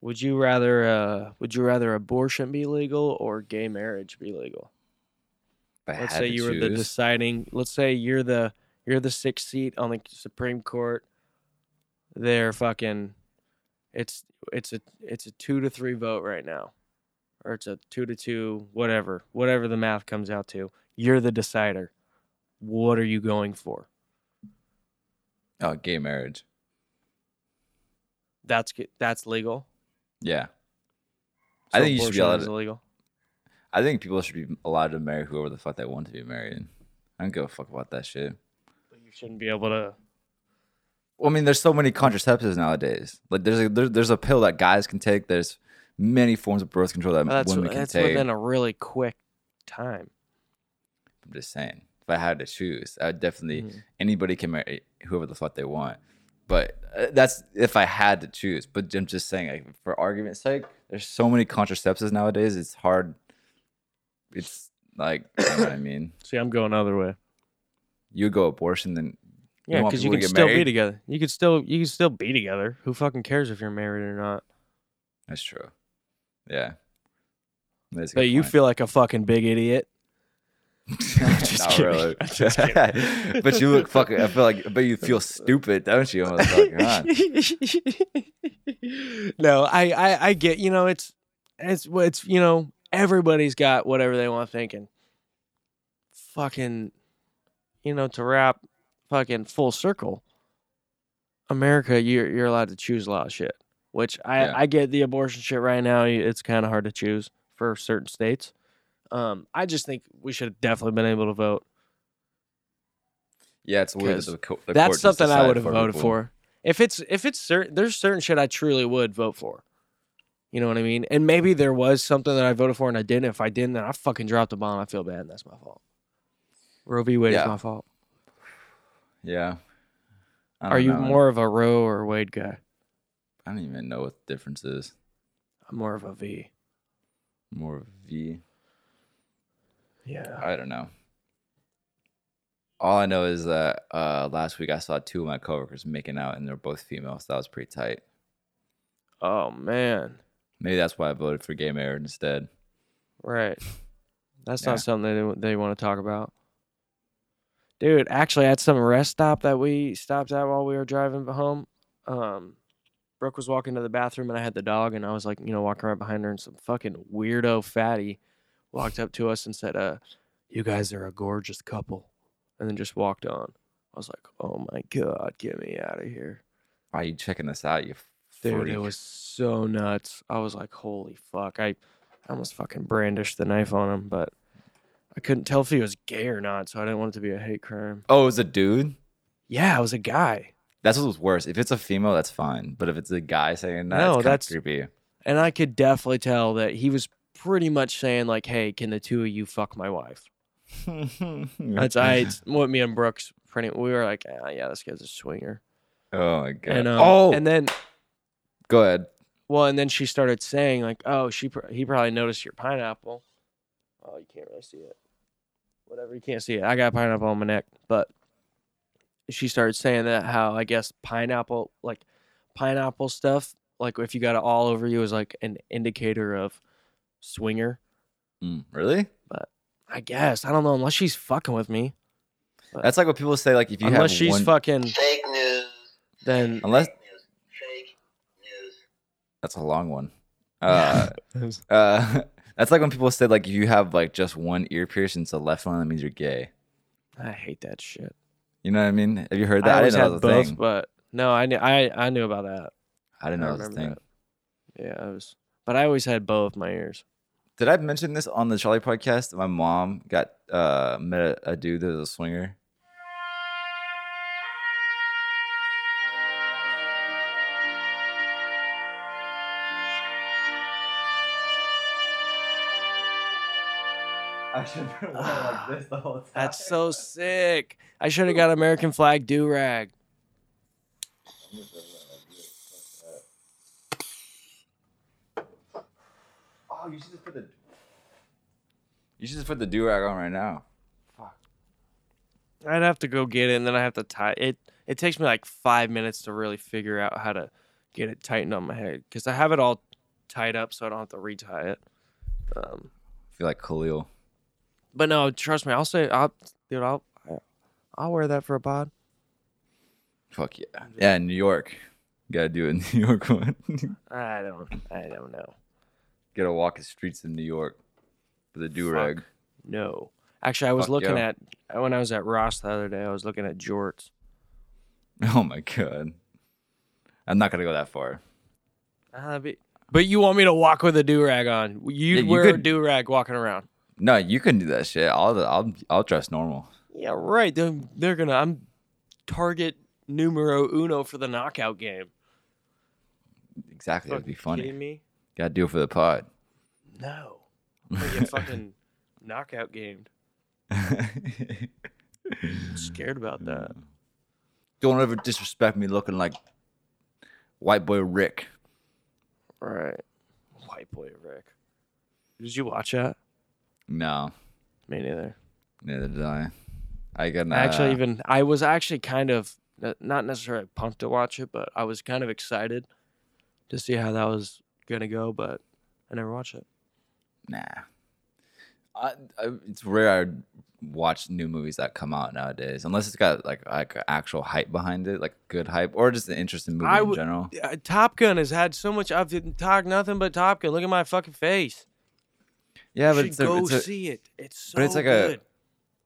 would you rather uh would you rather abortion be legal or gay marriage be legal? I Let's say to you were the deciding. Let's say you're the you're the sixth seat on the Supreme Court. They're fucking. It's it's a it's a two to three vote right now, or it's a two to two, whatever, whatever the math comes out to. You're the decider. What are you going for? Oh, gay marriage. That's g- that's legal. Yeah. I think you should be abortion allowed to- illegal. I think people should be allowed to marry whoever the fuck they want to be married. I don't give a fuck about that shit. But you shouldn't be able to. Well, I mean, there's so many contraceptives nowadays. Like, there's a there's, there's a pill that guys can take. There's many forms of birth control that That's women can that's take. within a really quick time. I'm just saying, if I had to choose, I would definitely Mhm. anybody can marry whoever the fuck they want. But uh, that's if I had to choose. But I'm just saying, like, for argument's sake, there's so many contraceptives nowadays. It's hard. It's like, you know what I mean? See, I'm going other way. You go abortion, then Yeah, want because you people to can get still be married? together. You could still you can still be together. Who fucking cares if you're married or not? that's true. Yeah. That's a But good you point. feel like a fucking big idiot. just Not kidding. really. Just kidding. but you look fucking. I feel like, but you feel stupid, don't you? no, I, I I get you know it's it's it's you know everybody's got whatever they want thinking. Fucking, you know to wrap fucking full circle. America, you're you're allowed to choose a lot of shit. Which I Yeah. I get the abortion shit right now. It's kind of hard to choose for certain states. Um, I just think we should have definitely been able to vote. Yeah, it's weird that the, co- the That's something I would have voted people. for. If it's if it's certain, there's certain shit I truly would vote for. You know what I mean? And maybe there was something that I voted for and I didn't. If I didn't, then I fucking dropped the ball. and I feel bad. and That's my fault. Roe v. Wade Yeah. is my fault. Yeah. I Are you know. more of a Roe or Wade guy? I don't even know what the difference is. I'm more of a V. More of V. Yeah. I don't know. All I know is that uh, last week I saw two of my coworkers making out, and they're both females. That was pretty tight. Oh man. Maybe that's why I voted for gay marriage instead. Right. That's Yeah. not something they they want to talk about. Dude, actually at some rest stop that we stopped at while we were driving home, um Brooke was walking to the bathroom and I had the dog and I was like, you know, walking right behind her and some fucking weirdo fatty walked up to us and said, uh, you guys are a gorgeous couple. And then just walked on. I was like, oh my God, get me out of here. Why are you checking this out? You Dude, freak? it was so nuts. I was like, holy fuck. I, I almost fucking brandished the knife on him, but I couldn't tell if he was gay or not, so I didn't want it to be a hate crime. Oh, it was a dude. Yeah, it was a guy. That's what was worse. If it's a female, that's fine. But if it's a guy saying that, No, that's creepy. And I could definitely tell that he was pretty much saying, like, hey, can the two of you fuck my wife? That's I it's what me and Brooks pretty we were like, ah, yeah, this guy's a swinger. Oh my god. And um, oh, and then go ahead. well, and then she started saying like, oh, she pr- he probably noticed your pineapple. Oh, you can't really see it. Whatever, you can't see it. I got pineapple on my neck, but she started saying that how I guess pineapple like pineapple stuff like if you got it all over you is like an indicator of swinger. Mm, really? But I guess I don't know unless she's fucking with me. That's like what people say. Like if you unless have she's one, fucking, Fake news. then unless Fake news. Fake news. that's a long one. Uh, uh, that's like when people say like if you have like just one ear piercing, it's the left one, that means you're gay. I hate that shit. You know what I mean? Have you heard that? I I, didn't know had that was a both, thing. but no, I knew I I knew about that. I didn't I know that was a remember thing. Yeah, I was, but I always had both my ears. Did I mention this on the Charlie podcast? My mom got uh met a, a dude that was a swinger. I should have like this the whole time. That's so sick. I should have got American flag do rag. Oh, you should just put the. You should just put the do rag on right now. Fuck. I'd have to go get it, and then I have to tie it. It takes me like five minutes to really figure out how to get it tightened on my head because I have it all tied up, so I don't have to retie it. Um, I feel like Khalil. but no, trust me, I'll say, I'll, dude, I'll, I'll wear that for a pod. Fuck yeah. Yeah, New York. You gotta do it in New York one. I don't, I don't know. Get to walk the streets in New York with a do rag. No. Actually, I was Fuck looking yeah. at when I was at Ross the other day. I was looking at jorts. Oh my god. I'm not gonna go that far. Uh, but, but you want me to walk with a do rag on? You'd Yeah, you wear a do rag walking around. No, you can do that shit. I'll I'll I'll dress normal. Yeah, right. They're, they're gonna. I'm target numero uno for the knockout game. Exactly. that'd be funny. Kidding me? Gotta do it for the pod. No. I'm gonna get fucking knockout gamed. I'm scared about that. Don't ever disrespect me looking like white boy Rick. Right. White boy Rick. Did you watch that? No, Me neither. neither did I. I can uh, actually, even I was actually kind of not necessarily pumped to watch it, but I was kind of excited to see how that was gonna go. But I never watched it. nah. I, I, it's rare I watch new movies that come out nowadays, unless it's got like like actual hype behind it, like good hype, or just an interesting movie I in would- general. Uh, Top Gun has had so much. I've didn't talk nothing but Top Gun. Look at my fucking face. Yeah, but it's a, go it's a, see it. It's so but it's like a- good.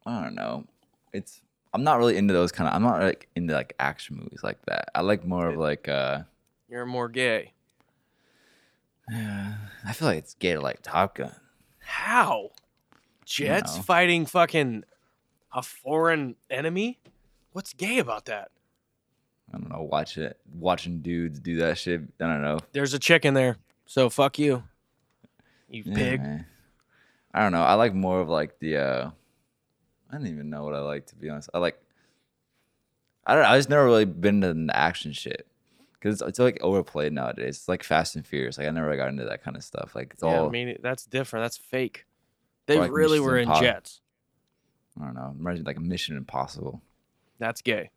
I don't know. It's I'm not really into those kind of. I'm not like into like action movies like that. I like more of like. uh You're more gay. I feel like it's gay like Top Gun. How? Jets fighting fucking a foreign enemy? What's gay about that? I don't know. Watch it. Watching dudes do that shit. I don't know. There's a chick in there, so fuck you. You pig. Yeah. I don't know. I like more of like the. uh I don't even know what I like to be honest. I like. I don't. know. I just never really been into the action shit because it's, it's like overplayed nowadays. It's like Fast and Furious. Like I never got into that kind of stuff. Like it's Yeah, all. I mean that's different. That's fake. They Like really Mission were in Impo- jets. I don't know. Imagine like a Mission Impossible. That's gay.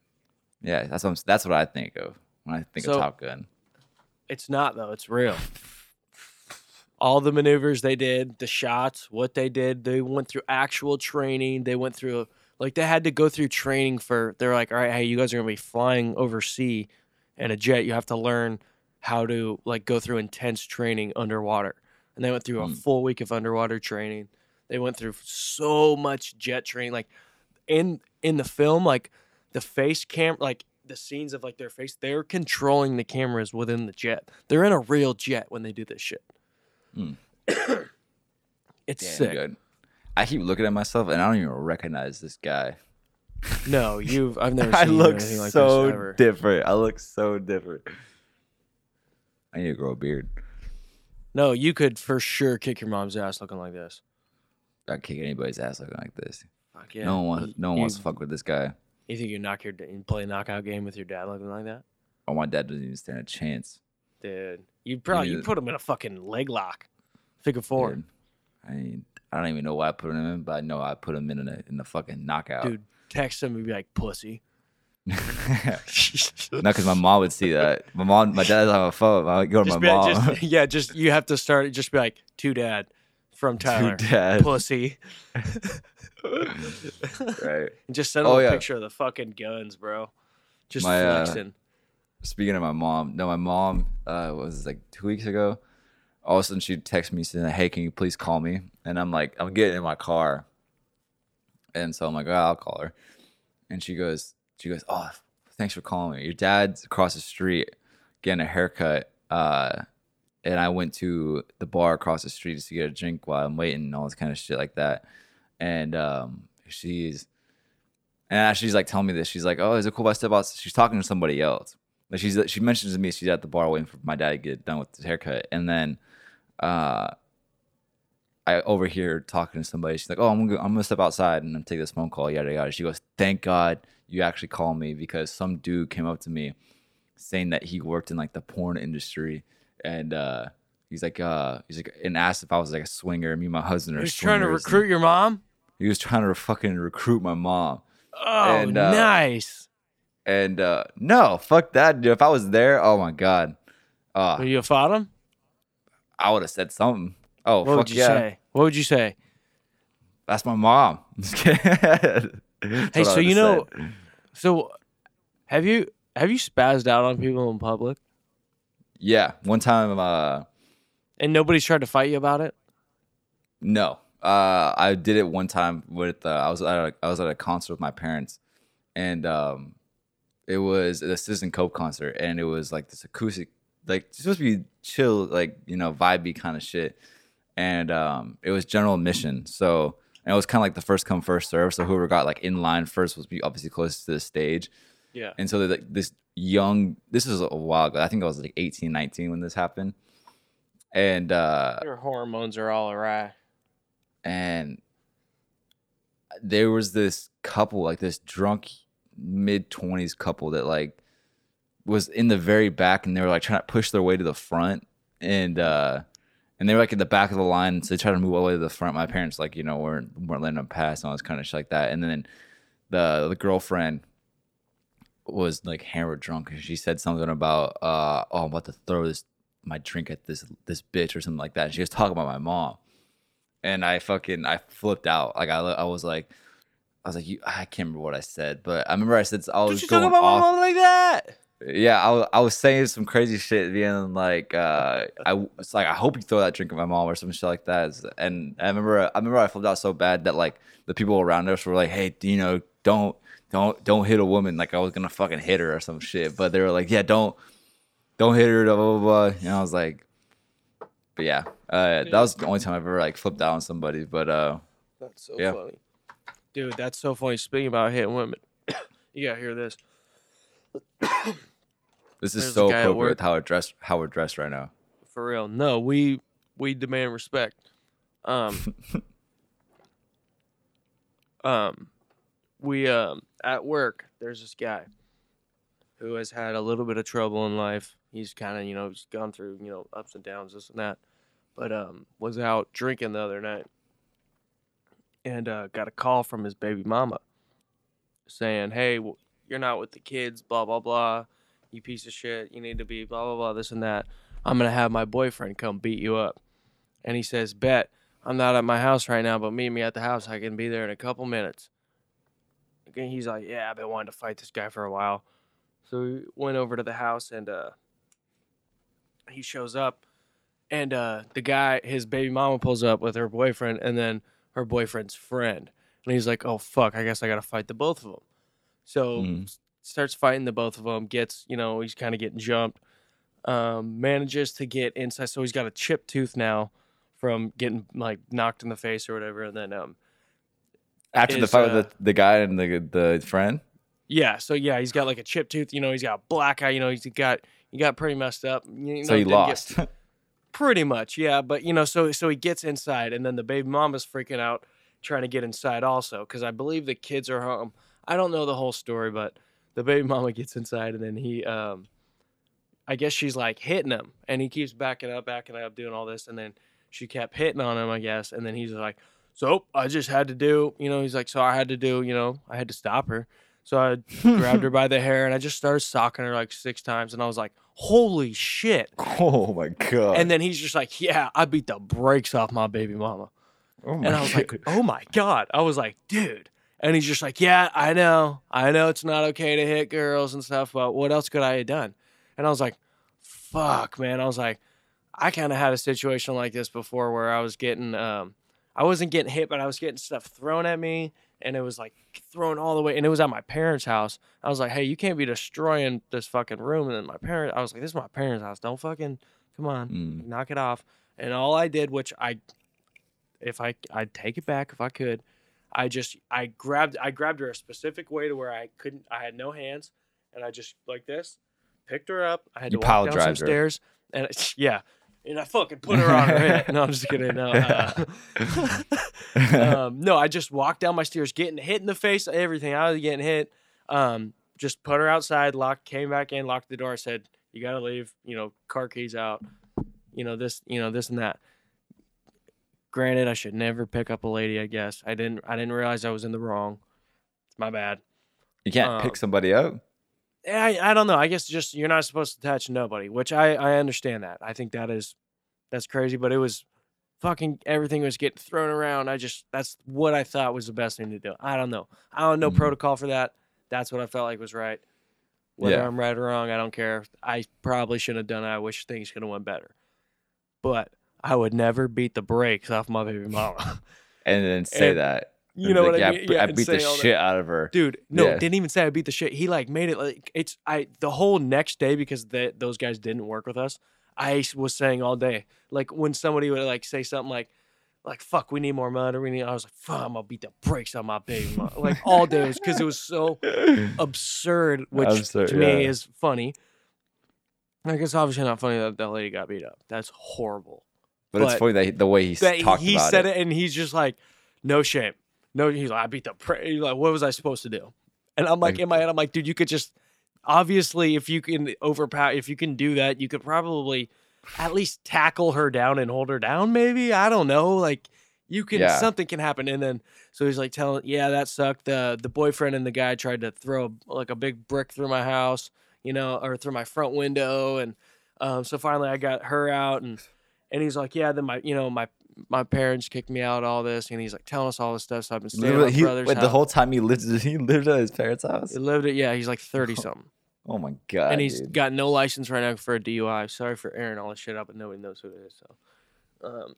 Yeah, that's what I'm, that's what I think of when I think So- of Top Gun. It's not though. It's real. All the maneuvers they did, the shots, what they did, they went through actual training. They went through like they had to go through training for. They're like, all right, hey, you guys are gonna be flying oversea in a jet. You have to learn how to like go through intense training underwater. And they went through a Hmm. full week of underwater training. They went through so much jet training. Like in in the film, like the face cam, like the scenes of like their face, they're controlling the cameras within the jet. They're in a real jet when they do this shit. Hmm. it's Damn sick. good. I keep looking at myself and I don't even recognize this guy. No, you've I've never I seen look anything like so this ever. different. I look so different. I need to grow a beard. no, you could for sure kick your mom's ass looking like this. I kick anybody's ass looking like this. Fuck yeah. no one wants. You- No one you, wants to fuck with this guy. You think you knock your you play a knockout game with your dad looking like that? Oh, my dad doesn't even stand a chance. Dude, you'd probably you put him in a fucking leg lock. Figure four. Dude. I mean, I don't even know why I put him in, but I know I put him in a in the fucking knockout. Dude, text him and be like pussy. no, because my mom would see that. My mom, my dad doesn't have a phone. I would go to just my be like, mom. just, yeah, just you have to start. Just be like, to dad from Tyler, dad. pussy. right. And just send him Oh, a yeah. picture of the fucking guns, bro. Just My, uh, flexing. Speaking of my mom, no, my mom uh, was like two weeks ago. All of a sudden, she'd text me saying, "Hey, can you please call me?" And I'm like, I'm getting in my car, and so I'm like, oh, I'll call her. And she goes, she goes, "Oh, thanks for calling me. Your dad's across the street getting a haircut, uh, and I went to the bar across the street to get a drink while I'm waiting and all this kind of shit like that." And um, she's and she's like telling me this, she's like, "Oh, is it cool if I step out?" She's talking to somebody else. Like she's she mentions to me she's at the bar waiting for my dad to get done with his haircut, and then uh, I overhear talking to somebody. She's like, "Oh, I'm gonna I'm gonna step outside and I'm take this phone call." Yada yada. She goes, "Thank God you actually called me because some dude came up to me saying that he worked in like the porn industry, and uh, he's like, uh, he's like, and asked if I was like a swinger. Me and my husband are He's trying to recruit your mom. He was trying to fucking recruit my mom. Oh, And, uh, nice. And uh no, fuck that. Dude. If I was there, oh my god. Uh Will you fought him? I would have said something. Oh What fuck would you yeah. say? What would you say? That's my mom. Hey, so you know, said. so have you have you spazzed out on people in public? Yeah. One time uh And nobody's tried to fight you about it. No, uh, I did it one time with uh, I was at a, I was at a concert with my parents, and um, it was the Citizen Cope concert, and it was like this acoustic, like supposed to be chill, like you know, vibey kind of shit, and um, it was general admission, so and it was kind of like the first come first serve, so whoever got like in line first was obviously closest to the stage, Yeah. and so like this young, this was a while ago, I think I was like 18, 19 when this happened, and uh, Your hormones are all awry. and there was this couple like this drunk mid 20s couple that like was in the very back and they were like trying to push their way to the front. And uh and they were like in the back of the line so they tried to move all the way to the front my parents like you know weren't weren't letting them pass and all this kind of shit like that and then the the girlfriend was like hammered drunk and she said something about uh oh i'm about to throw this my drink at this this bitch or something like that and she was talking about my mom and I fucking I flipped out. Like I, I was like, I was like, you, I can't remember what I said, but I remember I said I was Don't you going talk about off. my mom like that? Yeah, I, I was saying some crazy shit, being like, uh, I it's like I hope you throw that drink at my mom or some shit like that. And I remember I remember I flipped out so bad that like the people around us were like, hey, you know, don't don't don't hit a woman. Like I was gonna fucking hit her or some shit, but they were like, yeah, don't don't hit her, blah blah blah. And I was like, but yeah, uh, that was the only time I've ever like flipped out on somebody. But uh, That's so Yeah. funny. Dude, that's so funny. Speaking about hitting women, you gotta hear this. this is There's so appropriate how we're dressed how we're dressed right now. For real. No, we we demand respect. Um Um we um at work there's this guy who has had a little bit of trouble in life. He's kind of, you know, he's gone through, you know, ups and downs, this and that. But um was out drinking the other night and uh got a call from his baby mama saying, "Hey, you're not with the kids, blah blah blah. You piece of shit. You need to be blah blah blah this and that." I'm gonna have my boyfriend come beat you up. And he says, Bet, I'm not at my house right now, but meet me at the house. I can be there in a couple minutes. Again, he's like, Yeah, I've been wanting to fight this guy for a while. So we went over to the house and uh he shows up and uh the guy his baby mama pulls up with her boyfriend and then her boyfriend's friend. And he's like, Oh fuck, I guess I gotta fight the both of them. So Mhm. starts fighting the both of them, gets, you know, he's kind of getting jumped um, manages to get inside. So he's got a chipped tooth now from getting like knocked in the face or whatever. And then, um, After the fight uh, with the, the guy and the the friend, yeah. So yeah, he's got like a chipped tooth. You know, he's got a black eye. You know, he's got he got pretty messed up. You so he get- lost. pretty much, yeah. But you know, so so he gets inside, and then the baby mama's freaking out trying to get inside also because I believe the kids are home. I don't know the whole story, but the baby mama gets inside, and then he, um, I guess she's like hitting him, and he keeps backing up, backing up, doing all this, and then she kept hitting on him, I guess, and then he's like, so I just had to do, you know, he's like, so I had to do, you know, I had to stop her. So I grabbed her by the hair and I just started socking her like six times, and I was like, holy shit. oh my god! And then he's just like, "Yeah, I beat the brakes off my baby mama." oh my And I was like, "Oh my god!" I was like, "Dude." And he's just like, "Yeah, I know, I know it's not okay to hit girls and stuff, but what else could I have done?" And I was like, "Fuck, man!" I was like, I kind of had a situation like this before where I was getting, um, I wasn't getting hit, but I was getting stuff thrown at me, and it was like thrown all the way, and it was at my parents' house. I was like, "Hey, you can't be destroying this fucking room." And then my parents, I was like, "This is my parents' house. Don't fucking come on." Mm. knock it off. And all I did, which I, if I, I'd take it back if I could. I just, I grabbed, I grabbed her a specific way to where I couldn't, I had no hands, and I just like this, picked her up. I had You to walk down some her. stairs, and it, yeah, and I fucking put her on her head. No, I'm just kidding. No, uh, um, no, I just walked down my stairs, getting hit in the face, everything. I was getting hit. Um, just put her outside, locked, came back in, locked the door, said, "You gotta leave." You know, car keys out. You know this. You know this and that. Granted, I should never pick up a lady. I guess I didn't. I didn't realize I was in the wrong. It's my bad. you can't um, pick somebody up. I I don't know. I guess just you're not supposed to touch nobody, which I I understand that. I think that is that's crazy, but it was fucking everything was getting thrown around. I just that's what I thought was the best thing to do. I don't know. I don't know Mhm. protocol for that. That's what I felt like was right. Whether Yeah. I'm right or wrong, I don't care. I probably shouldn't have done it. I wish things could have went better. But I would never beat the brakes off my baby mama. and then say And- that. you know be what like, I yeah, mean? b- I beat the all that. shit out of her. Dude, no, Yeah. didn't even say I beat the shit. He like made it like it's I the whole next day because the, those guys didn't work with us. I was saying all day like when somebody would like say something like like fuck we need more or we need I was like fuck I'm gonna beat the brakes on my baby like all day because it was so absurd, which Absurd, to me is funny. Like it's obviously not funny that that lady got beat up. That's horrible. But, it's funny that he, the way he talked he about said it. it. and he's just like, no shame, no. He's like, I beat the. Pra-. He's like, what was I supposed to do? And I'm like, Like- in my head, I'm like, dude, you could just obviously if you can overpower, if you can do that, you could probably at least tackle her down and hold her down. Maybe I don't know, like. You can Yeah. something can happen, and then so he's like telling, yeah, that sucked. The the boyfriend and the guy tried to throw like a big brick through my house, you know, or through my front window, and um, so finally I got her out, and and he's like, yeah, then my you know my my parents kicked me out, all this, and he's like telling us all this stuff. So I've been staying at my he, brother's wait, house. the whole time he lived, he lived at his parents' house. he lived it, yeah. He's like thirty something, Oh my god! and he's dude. got no license right now for a DUI. Sorry for airing all this shit up, but nobody knows who it is. So, um,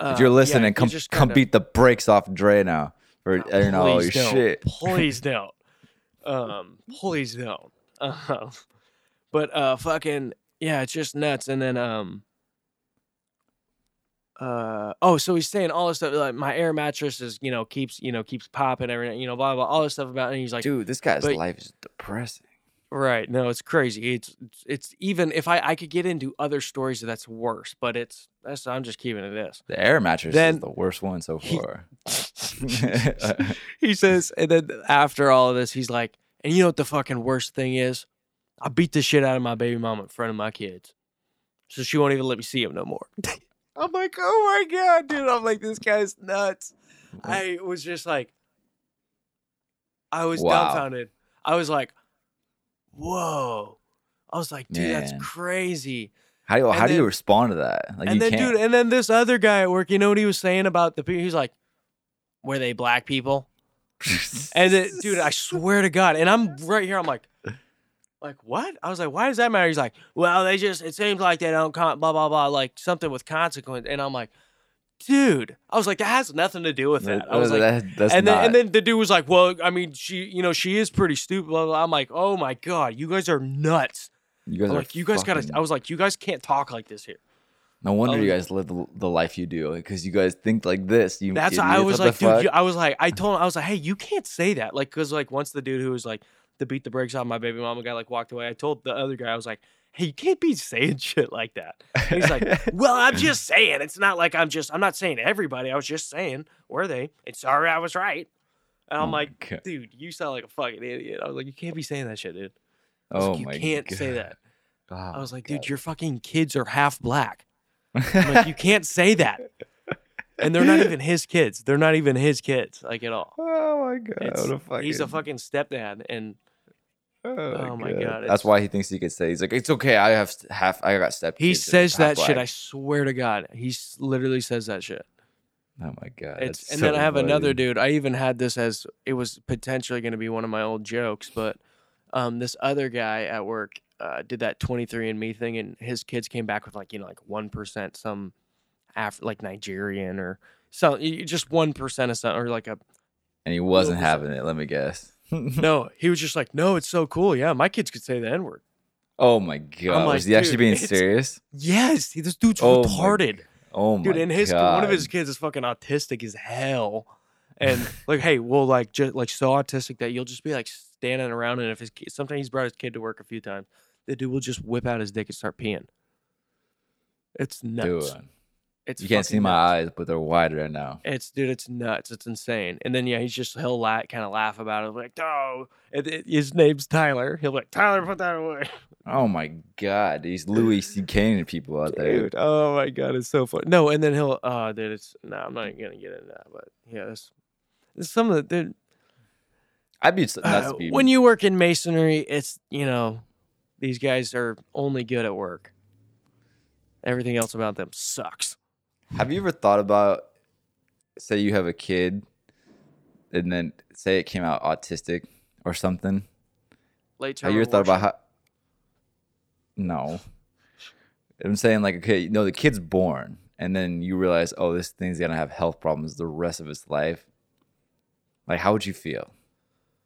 if uh, you're listening, he come come beat the brakes off Dre now for Oh, airing all your don't. shit. Please don't. Um, please don't. Um, but uh, fucking yeah, it's just nuts. And then um, uh, oh, so he's saying all this stuff like my air mattress is you know keeps you know keeps popping everything you know blah blah all this stuff about, it, and he's like Dude, this guy's but- life is depressing. right, no, it's crazy. It's it's, it's even if I I could get into other stories that's worse, but it's that's I'm just keeping it this. The air mattress Then is the worst one so he- far. he says, and then after all of this, he's like, and you know what the fucking worst thing is? I beat the shit out of my baby mama in front of my kids. So she won't even let me see him no more. I'm like, oh my God, dude. I'm like, this guy's nuts. Mm-hmm. I was just like, I was Wow. dumbfounded. I was like, whoa. I was like, dude, that's crazy. How do you, and how do you respond to that? Like and then, can't. dude, and then this other guy at work, you know what he was saying about the people? He's like, were they black people? And then, dude, I swear to God, and I'm right here. I'm like, like what? I was like, why does that matter? He's like, well, they just it seems like they don't con- blah blah blah, like something with consequence. And I'm like, dude, I was like, that has nothing to do with that. I was like, That- that's and then not- and then the dude was like, well, I mean, she, you know, she is pretty stupid. Blah, blah. I'm like, oh my God, you guys are nuts. you guys I'm are like, you guys gotta. I was like, you guys can't talk like this here. No wonder you guys live the, the life you do because you guys think like this. You That's idiots, I was like, dude. You, I was like, I told him, I was like, hey, you can't say that, like, cause like once the dude who was like to beat the brakes off my baby mama guy like walked away, I told the other guy, I was like, hey, you can't be saying shit like that. And he's like, well, I'm just saying, it's not like I'm just, I'm not saying everybody. I was just saying, were they? And sorry, I was right. And I'm Oh like, God. dude, you sound like a fucking idiot. I was like, you can't be saying that shit, dude. Oh like, you my can't God. say that. Oh I was like, dude, God. your fucking kids are half black. I'm like, you can't say that. And they're not even his kids. They're not even his kids, like at all. Oh my god! It's- a fucking, He's a fucking stepdad, and oh my God, That's why he thinks he could say he's like it's okay. I have half. I got step. he kids that are says that half shit. I swear to God, he literally says that shit. Oh my god! It's and so then I have another dude. I even had this as it was potentially going to be one of my old jokes, but um, this other guy at work uh, did that 23andMe thing, and his kids came back with like you know like one percent some, Af- like Nigerian or y- just one percent of something or like a and he wasn't having it. Let me guess. no. He was just like, no, it's so cool. Yeah, my kids could say the n word. oh my god! like, was he actually being serious? Yes, he- this dude's Oh my retarded. Oh my dude and his god! one of his kids is fucking autistic as hell and like hey well like just like so autistic that you'll just be like standing around and if his kid sometimes he's brought his kid to work a few times the dude will just whip out his dick and start peeing it's nuts Dude, it's you can't see my nuts. eyes, but they're wide right now. it's dude it's nuts it's insane and then yeah he's just he'll la- kind of laugh about it like oh and it- his name's tyler he'll be like tyler put that away Oh my god! These Louis C.K. people out there. Dude, oh my god, it's so funny. No, and then he'll, oh, dude, it's no, I'm not even gonna get into that, but yeah, this, this some of the, dude, I'd be uh, be when you work in masonry, it's you know, these guys are only good at work. Everything else about them sucks. Have you ever thought about, say, you have a kid, and then say it came out autistic or something? Late Have you ever thought about how? No. I'm saying like, okay, you know, the kid's born, and then you realize, oh, this thing's gonna have health problems the rest of its life. Like, how would you feel?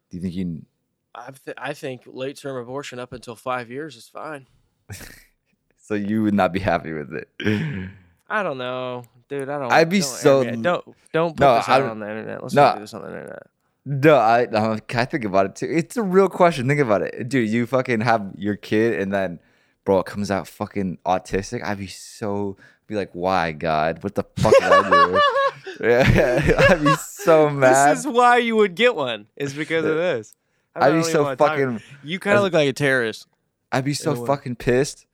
Do you think you? I th- I think late term abortion up until five years is fine. So you would not be happy with it? I don't know, dude. I don't. I'd be don't so- me- Don't don't put No, this out on the internet. Let's No. not do this on the internet. No, I I think about it too. It's a real question. Think about it, dude. You fucking have your kid, and then, bro, it comes out fucking autistic. I'd be so be like, why, God? What the fuck did I do? yeah, I'd be so mad. This is why you would get one. Is because of this. I'd be so fucking. You kind of look like a terrorist, I'd be so fucking pissed.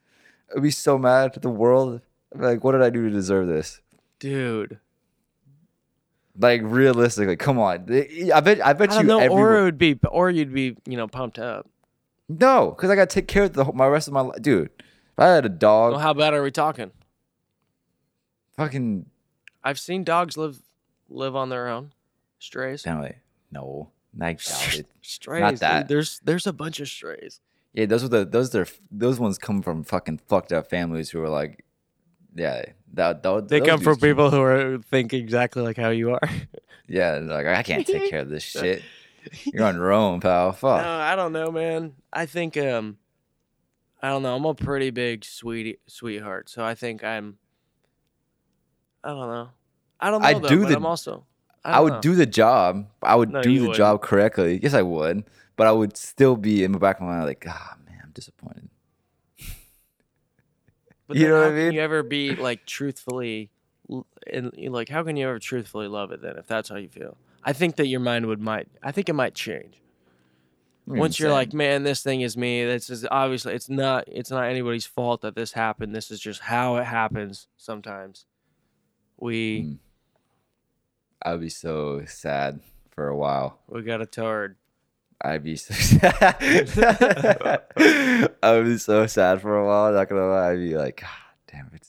I'd be so mad at the world. Like, what did I do to deserve this? dude. Like realistically, come on. I bet. I bet I don't you. know, everyone- or it would be, or you'd be, you know, pumped up. no, because I got to take care of the whole- my rest of my life, dude. If I had a dog, Well, how bad are we talking? fucking I've seen dogs live live on their own, strays. Family. No, doubt it. Strays. dude. that. There's there's a bunch of strays. Yeah, those are the those are those ones come from fucking fucked up families who are like, yeah, that, that They come from people who are think exactly like how you are. Yeah, like I can't take care of this shit. You're on your own, pal. Fuck. No, I don't know, man. I think um, I don't know. I'm a pretty big sweetie sweetheart, so I think I'm. I don't know. I don't know. I though, do the- I'm also. I, I, would know. do the job. I would No, do the wouldn't. job correctly. Yes, I would. But I would still be in the back of my mind like, ah, man, I'm disappointed. But you know what I Can mean? you ever be like truthfully, and like how can you ever truthfully love it then if that's how you feel? I think that your mind would might. I think it might change I'm once you're like, man, this thing is me. This is obviously it's not. It's not anybody's fault that this happened. This is just how it happens. Sometimes we Mm. I would be so sad for a while. we got a turd. I'd be so sad. I would be so sad for a while. Not gonna lie. I'd be like, God damn it.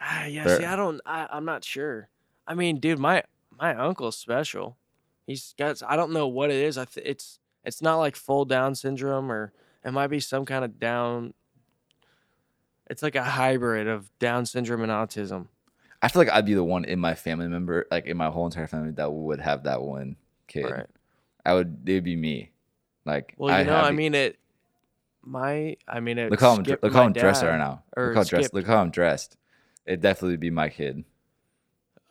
Ah, yeah. See, I don't. I, I'm not sure. I mean, dude, my my uncle's special. He's got. I don't know what it is. I. Th- it's. It's not like full Down syndrome, or it might be some kind of Down. It's like a hybrid of Down syndrome and autism. I feel like I'd be the one in my family member, like in my whole entire family, that would have that one kid. Right. I would. It'd be me. Like, Well, you I'd know, I mean it. My, I mean it. look how I'm, look how I'm dressed right now. or Look how dressed. Look how I'm dressed. It'd definitely be my kid.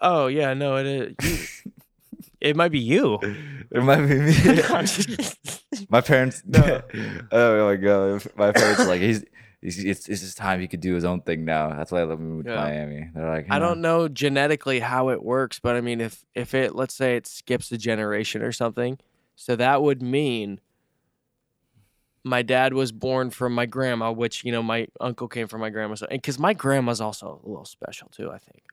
Oh yeah, no, it is. You, it might be you. It might be me. my parents. No. oh my god, my parents are like he's. He's, it's, it's his time. He could do his own thing now. That's why I let me move to Miami. They're like, I don't know genetically how it works, but I mean, if if it let's say it skips a generation or something, so that would mean my dad was born from my grandma, which you know my uncle came from my grandma, so and because my grandma's also a little special too, I think.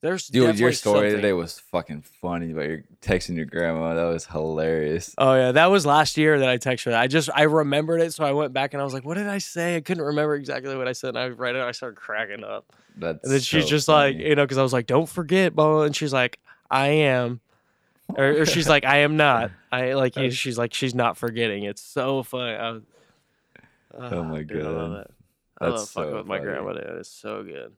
There's Dude, your story something- today was fucking funny about your texting your grandma. That was hilarious. Oh yeah, that was last year that I texted her. I just I remembered it, so I went back and I was like, "What did I say?" I couldn't remember exactly what I said. And I read it, I started cracking up. That's And then she's so just like, you know, because I was like, don't forget, blah, and she's like, I am. Or, or she's like, I am not. I like you. She's like, she's not forgetting. It's so funny. I was- Oh my Ah, dude, I love God. that. I love That's fucking so with my grandma. Dude. It's so good.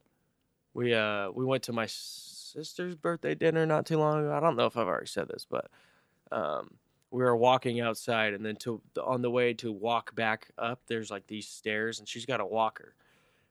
We uh we went to my sister's birthday dinner not too long ago. I don't know if I've already said this, but um we were walking outside and then to on the way to walk back up, there's like these stairs and she's got a walker.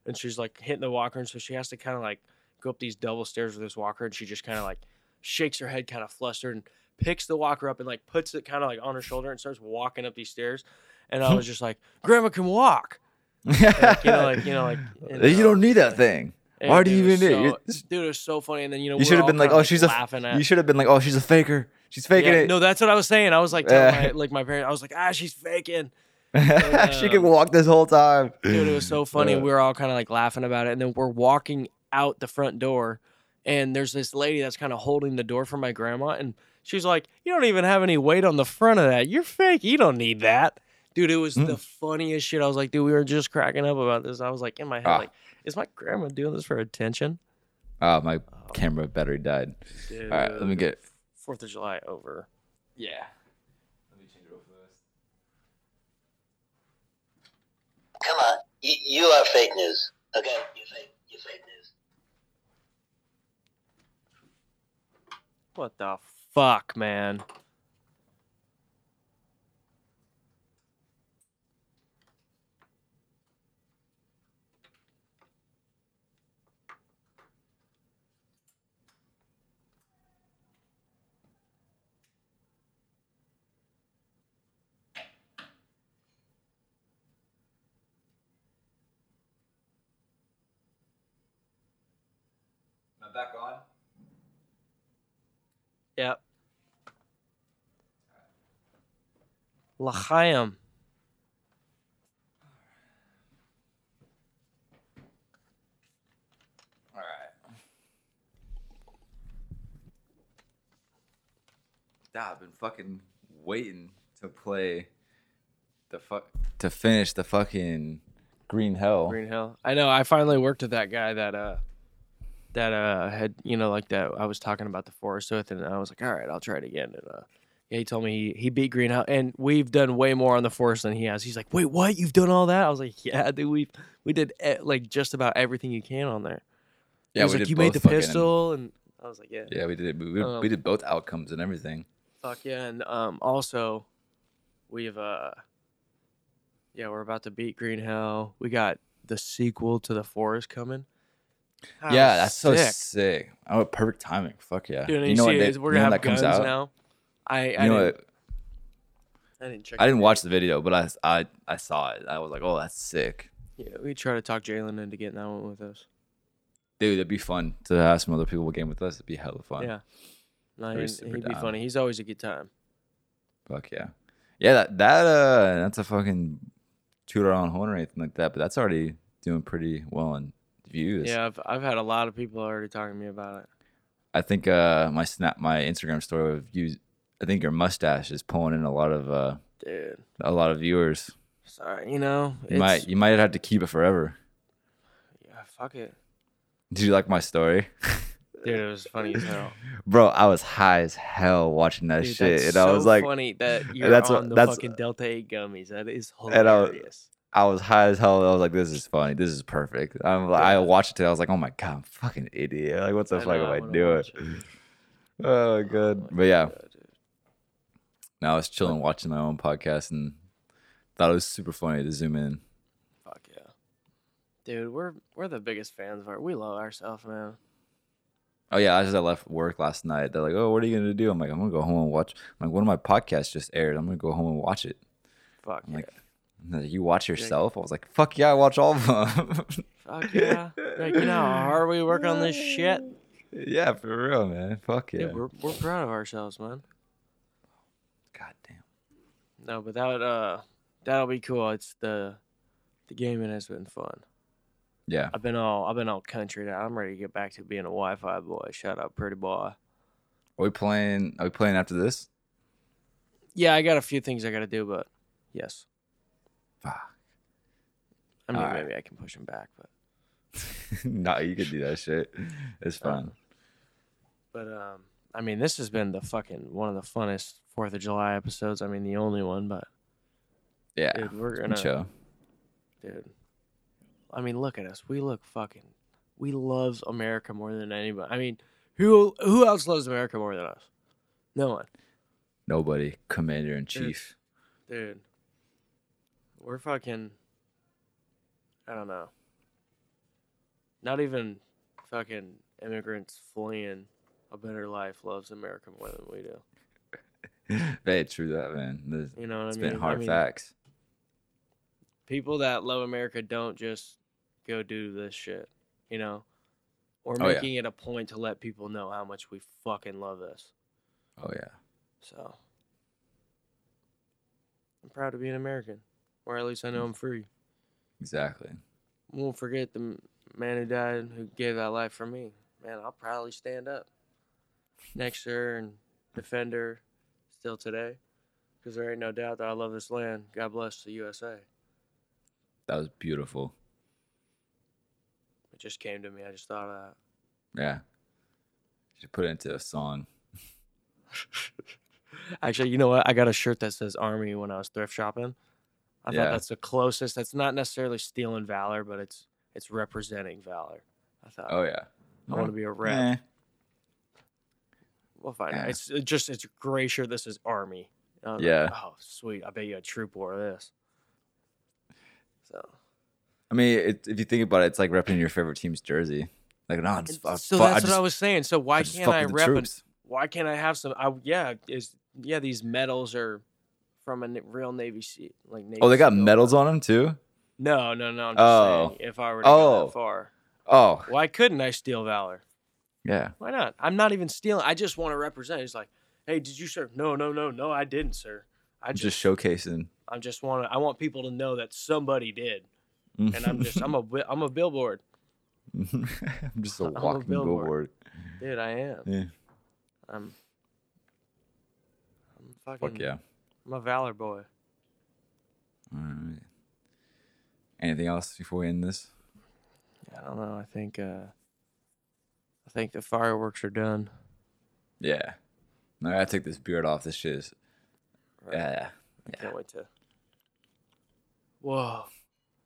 And she's like hitting the walker and so she has to kind of like go up these double stairs with this walker and she just kind of like shakes her head kind of flustered and picks the walker up and like puts it kind of like on her shoulder and starts walking up these stairs. And I was just like, Grandma can walk. Like, you know, like you know, like and, you uh, don't need that thing. and Why do you even need so- it? Dude, it was so funny. And then you know, You should have been like, oh, she's a. at. You should have been like, oh, she's a faker. She's faking yeah, it. No, that's what I was saying. I was like, my, like my parents, I was like, ah, she's faking. she could um, walk this whole time. Dude, it was so funny. Uh, we were all kind of like laughing about it. And then we're walking out the front door, and there's this lady that's kind of holding the door for my grandma. And she's like, You don't even have any weight on the front of that. You're fake. You don't need that. Dude, it was Mm. the funniest shit. I was like, Dude, we were just cracking up about this. I was like, in my head, Ah. like, Is my grandma doing this for attention? Oh, my camera battery died. Dude, All right, let me get. Fourth of July over. Yeah. Let me change it over this. Come on. You, you are fake news. Okay, you're fake, you fake news. What the fuck, man? Back on? Yep. L'chaim. All right. I've been fucking waiting to play the fuck to finish the fucking Green Hell. Green Hill. I know. I finally worked with that guy that uh that uh had you know like that I was talking about the forest with, and I was like, all right, I'll try it again. And uh, yeah, he told me he, he beat Green Hill, and we've done way more on the forest than he has. He's like, wait, what? You've done all that? I was like, yeah, dude. We we did e- like just about everything you can on there. Yeah, he was like, you made the fucking- pistol, and I was like, yeah, Yeah, we did. We, we, Um, we did both outcomes and everything. Fuck yeah, and um, also we've uh, yeah, we're about to beat Green Hell. We got the sequel to the Forest coming. That yeah, that's so sick. sick. Oh, perfect timing. Fuck yeah. Dude, and you know what? day- we're gonna have that comes guns out. now. I I You know didn't, what? I didn't check. I didn't watch the video, but I I I saw it. I was like, oh, that's sick, Yeah, we try to talk Jalen into getting that one with us. dude. It'd be fun to have some other people game with us. It'd be hella fun. Yeah, no, he'd, he'd be funny. He's always a good time. Fuck yeah. Yeah, that that uh that's a fucking toot our own horn or anything like that, but that's already doing pretty well in views. Yeah, I've I've had a lot of people already talking to me about it. I think uh my snap my Instagram story of you I think your mustache is pulling in a lot of uh Dude, a lot of viewers. sorry, you know, You might you might have to keep it forever. yeah, fuck it, Did you like my story? dude. It was funny as hell. Bro, I was high as hell watching that Dude, shit. that's And I was like funny that you're that's what- on the that's- fucking Delta Eight gummies. That is hilarious. I was high as hell. I was like, "This is funny. This is perfect." I'm like, I watched it. Today, I was like, "Oh my god, I'm fucking idiot! Like, what the I fuck know, am I I doing?" Oh god. Oh but yeah, God, now I was chilling watching my own podcast and thought it was super funny to zoom in. Fuck yeah, dude. We're we're the biggest fans of our. We love ourselves, man. Oh yeah, as I left work last night, they're like, "Oh, what are you gonna do?" I'm like, "I'm gonna go home and watch." I'm like, "One of my podcasts just aired. I'm gonna go home and watch it." Fuck I'm yeah. like, like, "You watch yourself?" I was like, "Fuck yeah, I watch all of them." Fuck yeah. like, you know how hard we work on this shit? yeah, for real, man. Fuck yeah. Dude, we're, we're proud of ourselves, man. God damn. No, but that would, uh, that'll be cool. It's the, the gaming has been fun. Yeah. I've been all, I've been all country now. I'm ready to get back to being a Wi-Fi boy. Shout out, pretty boy. Are we playing? Are we playing after this? Yeah, I got a few things I got to do, but yes. Fuck. I mean, maybe I can push him back, but, no, you could do that shit. It's Uh, fun. but, um, I mean, this has been the fucking one of the funnest Fourth of July episodes. I mean, the only one, but yeah. dude, we're gonna, chill. dude. I mean, look at us. We look fucking. We love America more than anybody. I mean, who who else loves America more than us? No one, Nobody. Commander in chief. dude. We're fucking. I don't know. Not even fucking immigrants fleeing a better life loves America more than we do. Very true that man. This, You know what it's I mean? been hard I mean, facts. People that love America don't just go do this shit. You know, we're Oh, yeah. making it a point to let people know how much we fucking love this. Oh yeah. So I'm proud to be an American, or at least I know I'm free. Exactly. Won't forget the man who died, who gave that life for me. Man, I'll proudly stand up next to her and defend her still today, because there ain't no doubt that I love this land. God bless the USA. That was beautiful. It just came to me. I just thought of that. Yeah. Should put it into a song. Actually, you know what? I got a shirt that says Army when I was thrift shopping. I Yeah. thought that's the closest. That's not necessarily stealing valor, but it's It's representing valor. I thought Oh yeah. I want to be a rep. Eh. We'll find out. Yeah. It's just it's a gray shirt. This is army. Was like, Yeah. oh, sweet. I bet you a troop wore this. So I mean, it, if you think about it, it's like repping your favorite team's jersey. Like, no, it's, I, so fu- I that's just, what I was saying. So why I can't I rep? troops. why can't I have some? I yeah is yeah these medals are from a real Navy SEAL like Navy Oh, they got SEAL. medals on them too. No, no, no. I'm just Oh. saying if I were to go Oh. that far, Oh, why couldn't I steal valor? yeah. Why not? I'm not even stealing. I just want to represent. He's like, hey, did you serve? No, no, no, no, I didn't, sir. I I'm just, just showcasing. I'm just want to. I want people to know that somebody did, and I'm just, I'm a, bi- I'm a billboard, I'm just a I'm a walking billboard. billboard. dude. I am. Yeah. I'm. I'm fucking. Fuck yeah. I'm a valor boy. All right. Anything else before we end this? I don't know. I think. uh I think the fireworks are done. Yeah. No, I gotta take this beard off. This shit is. Right. Yeah. I can't wait to. Whoa!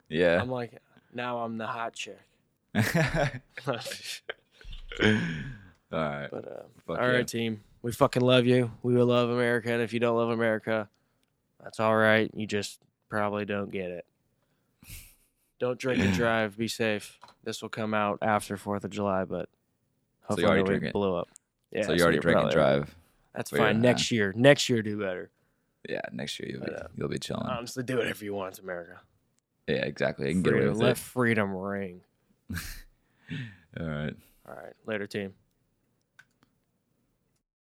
Yeah. I'm like, now I'm the hot chick. All right. But uh, Fuck all right, yeah. team. We fucking love you. We will love America, and if you don't love America, that's all right. You just probably don't get it. Don't drink and drive. Be safe. This will come out after Fourth of July, but hopefully already we blew up. Yeah, so you already drink and right. drive. That's fine. Next year, next year, do better. Yeah. Next year you'll be But, uh, you'll be chilling. Honestly, do whatever you want. It's America. yeah. Exactly. Can get away with Let it. freedom ring. All right. All right, later, team.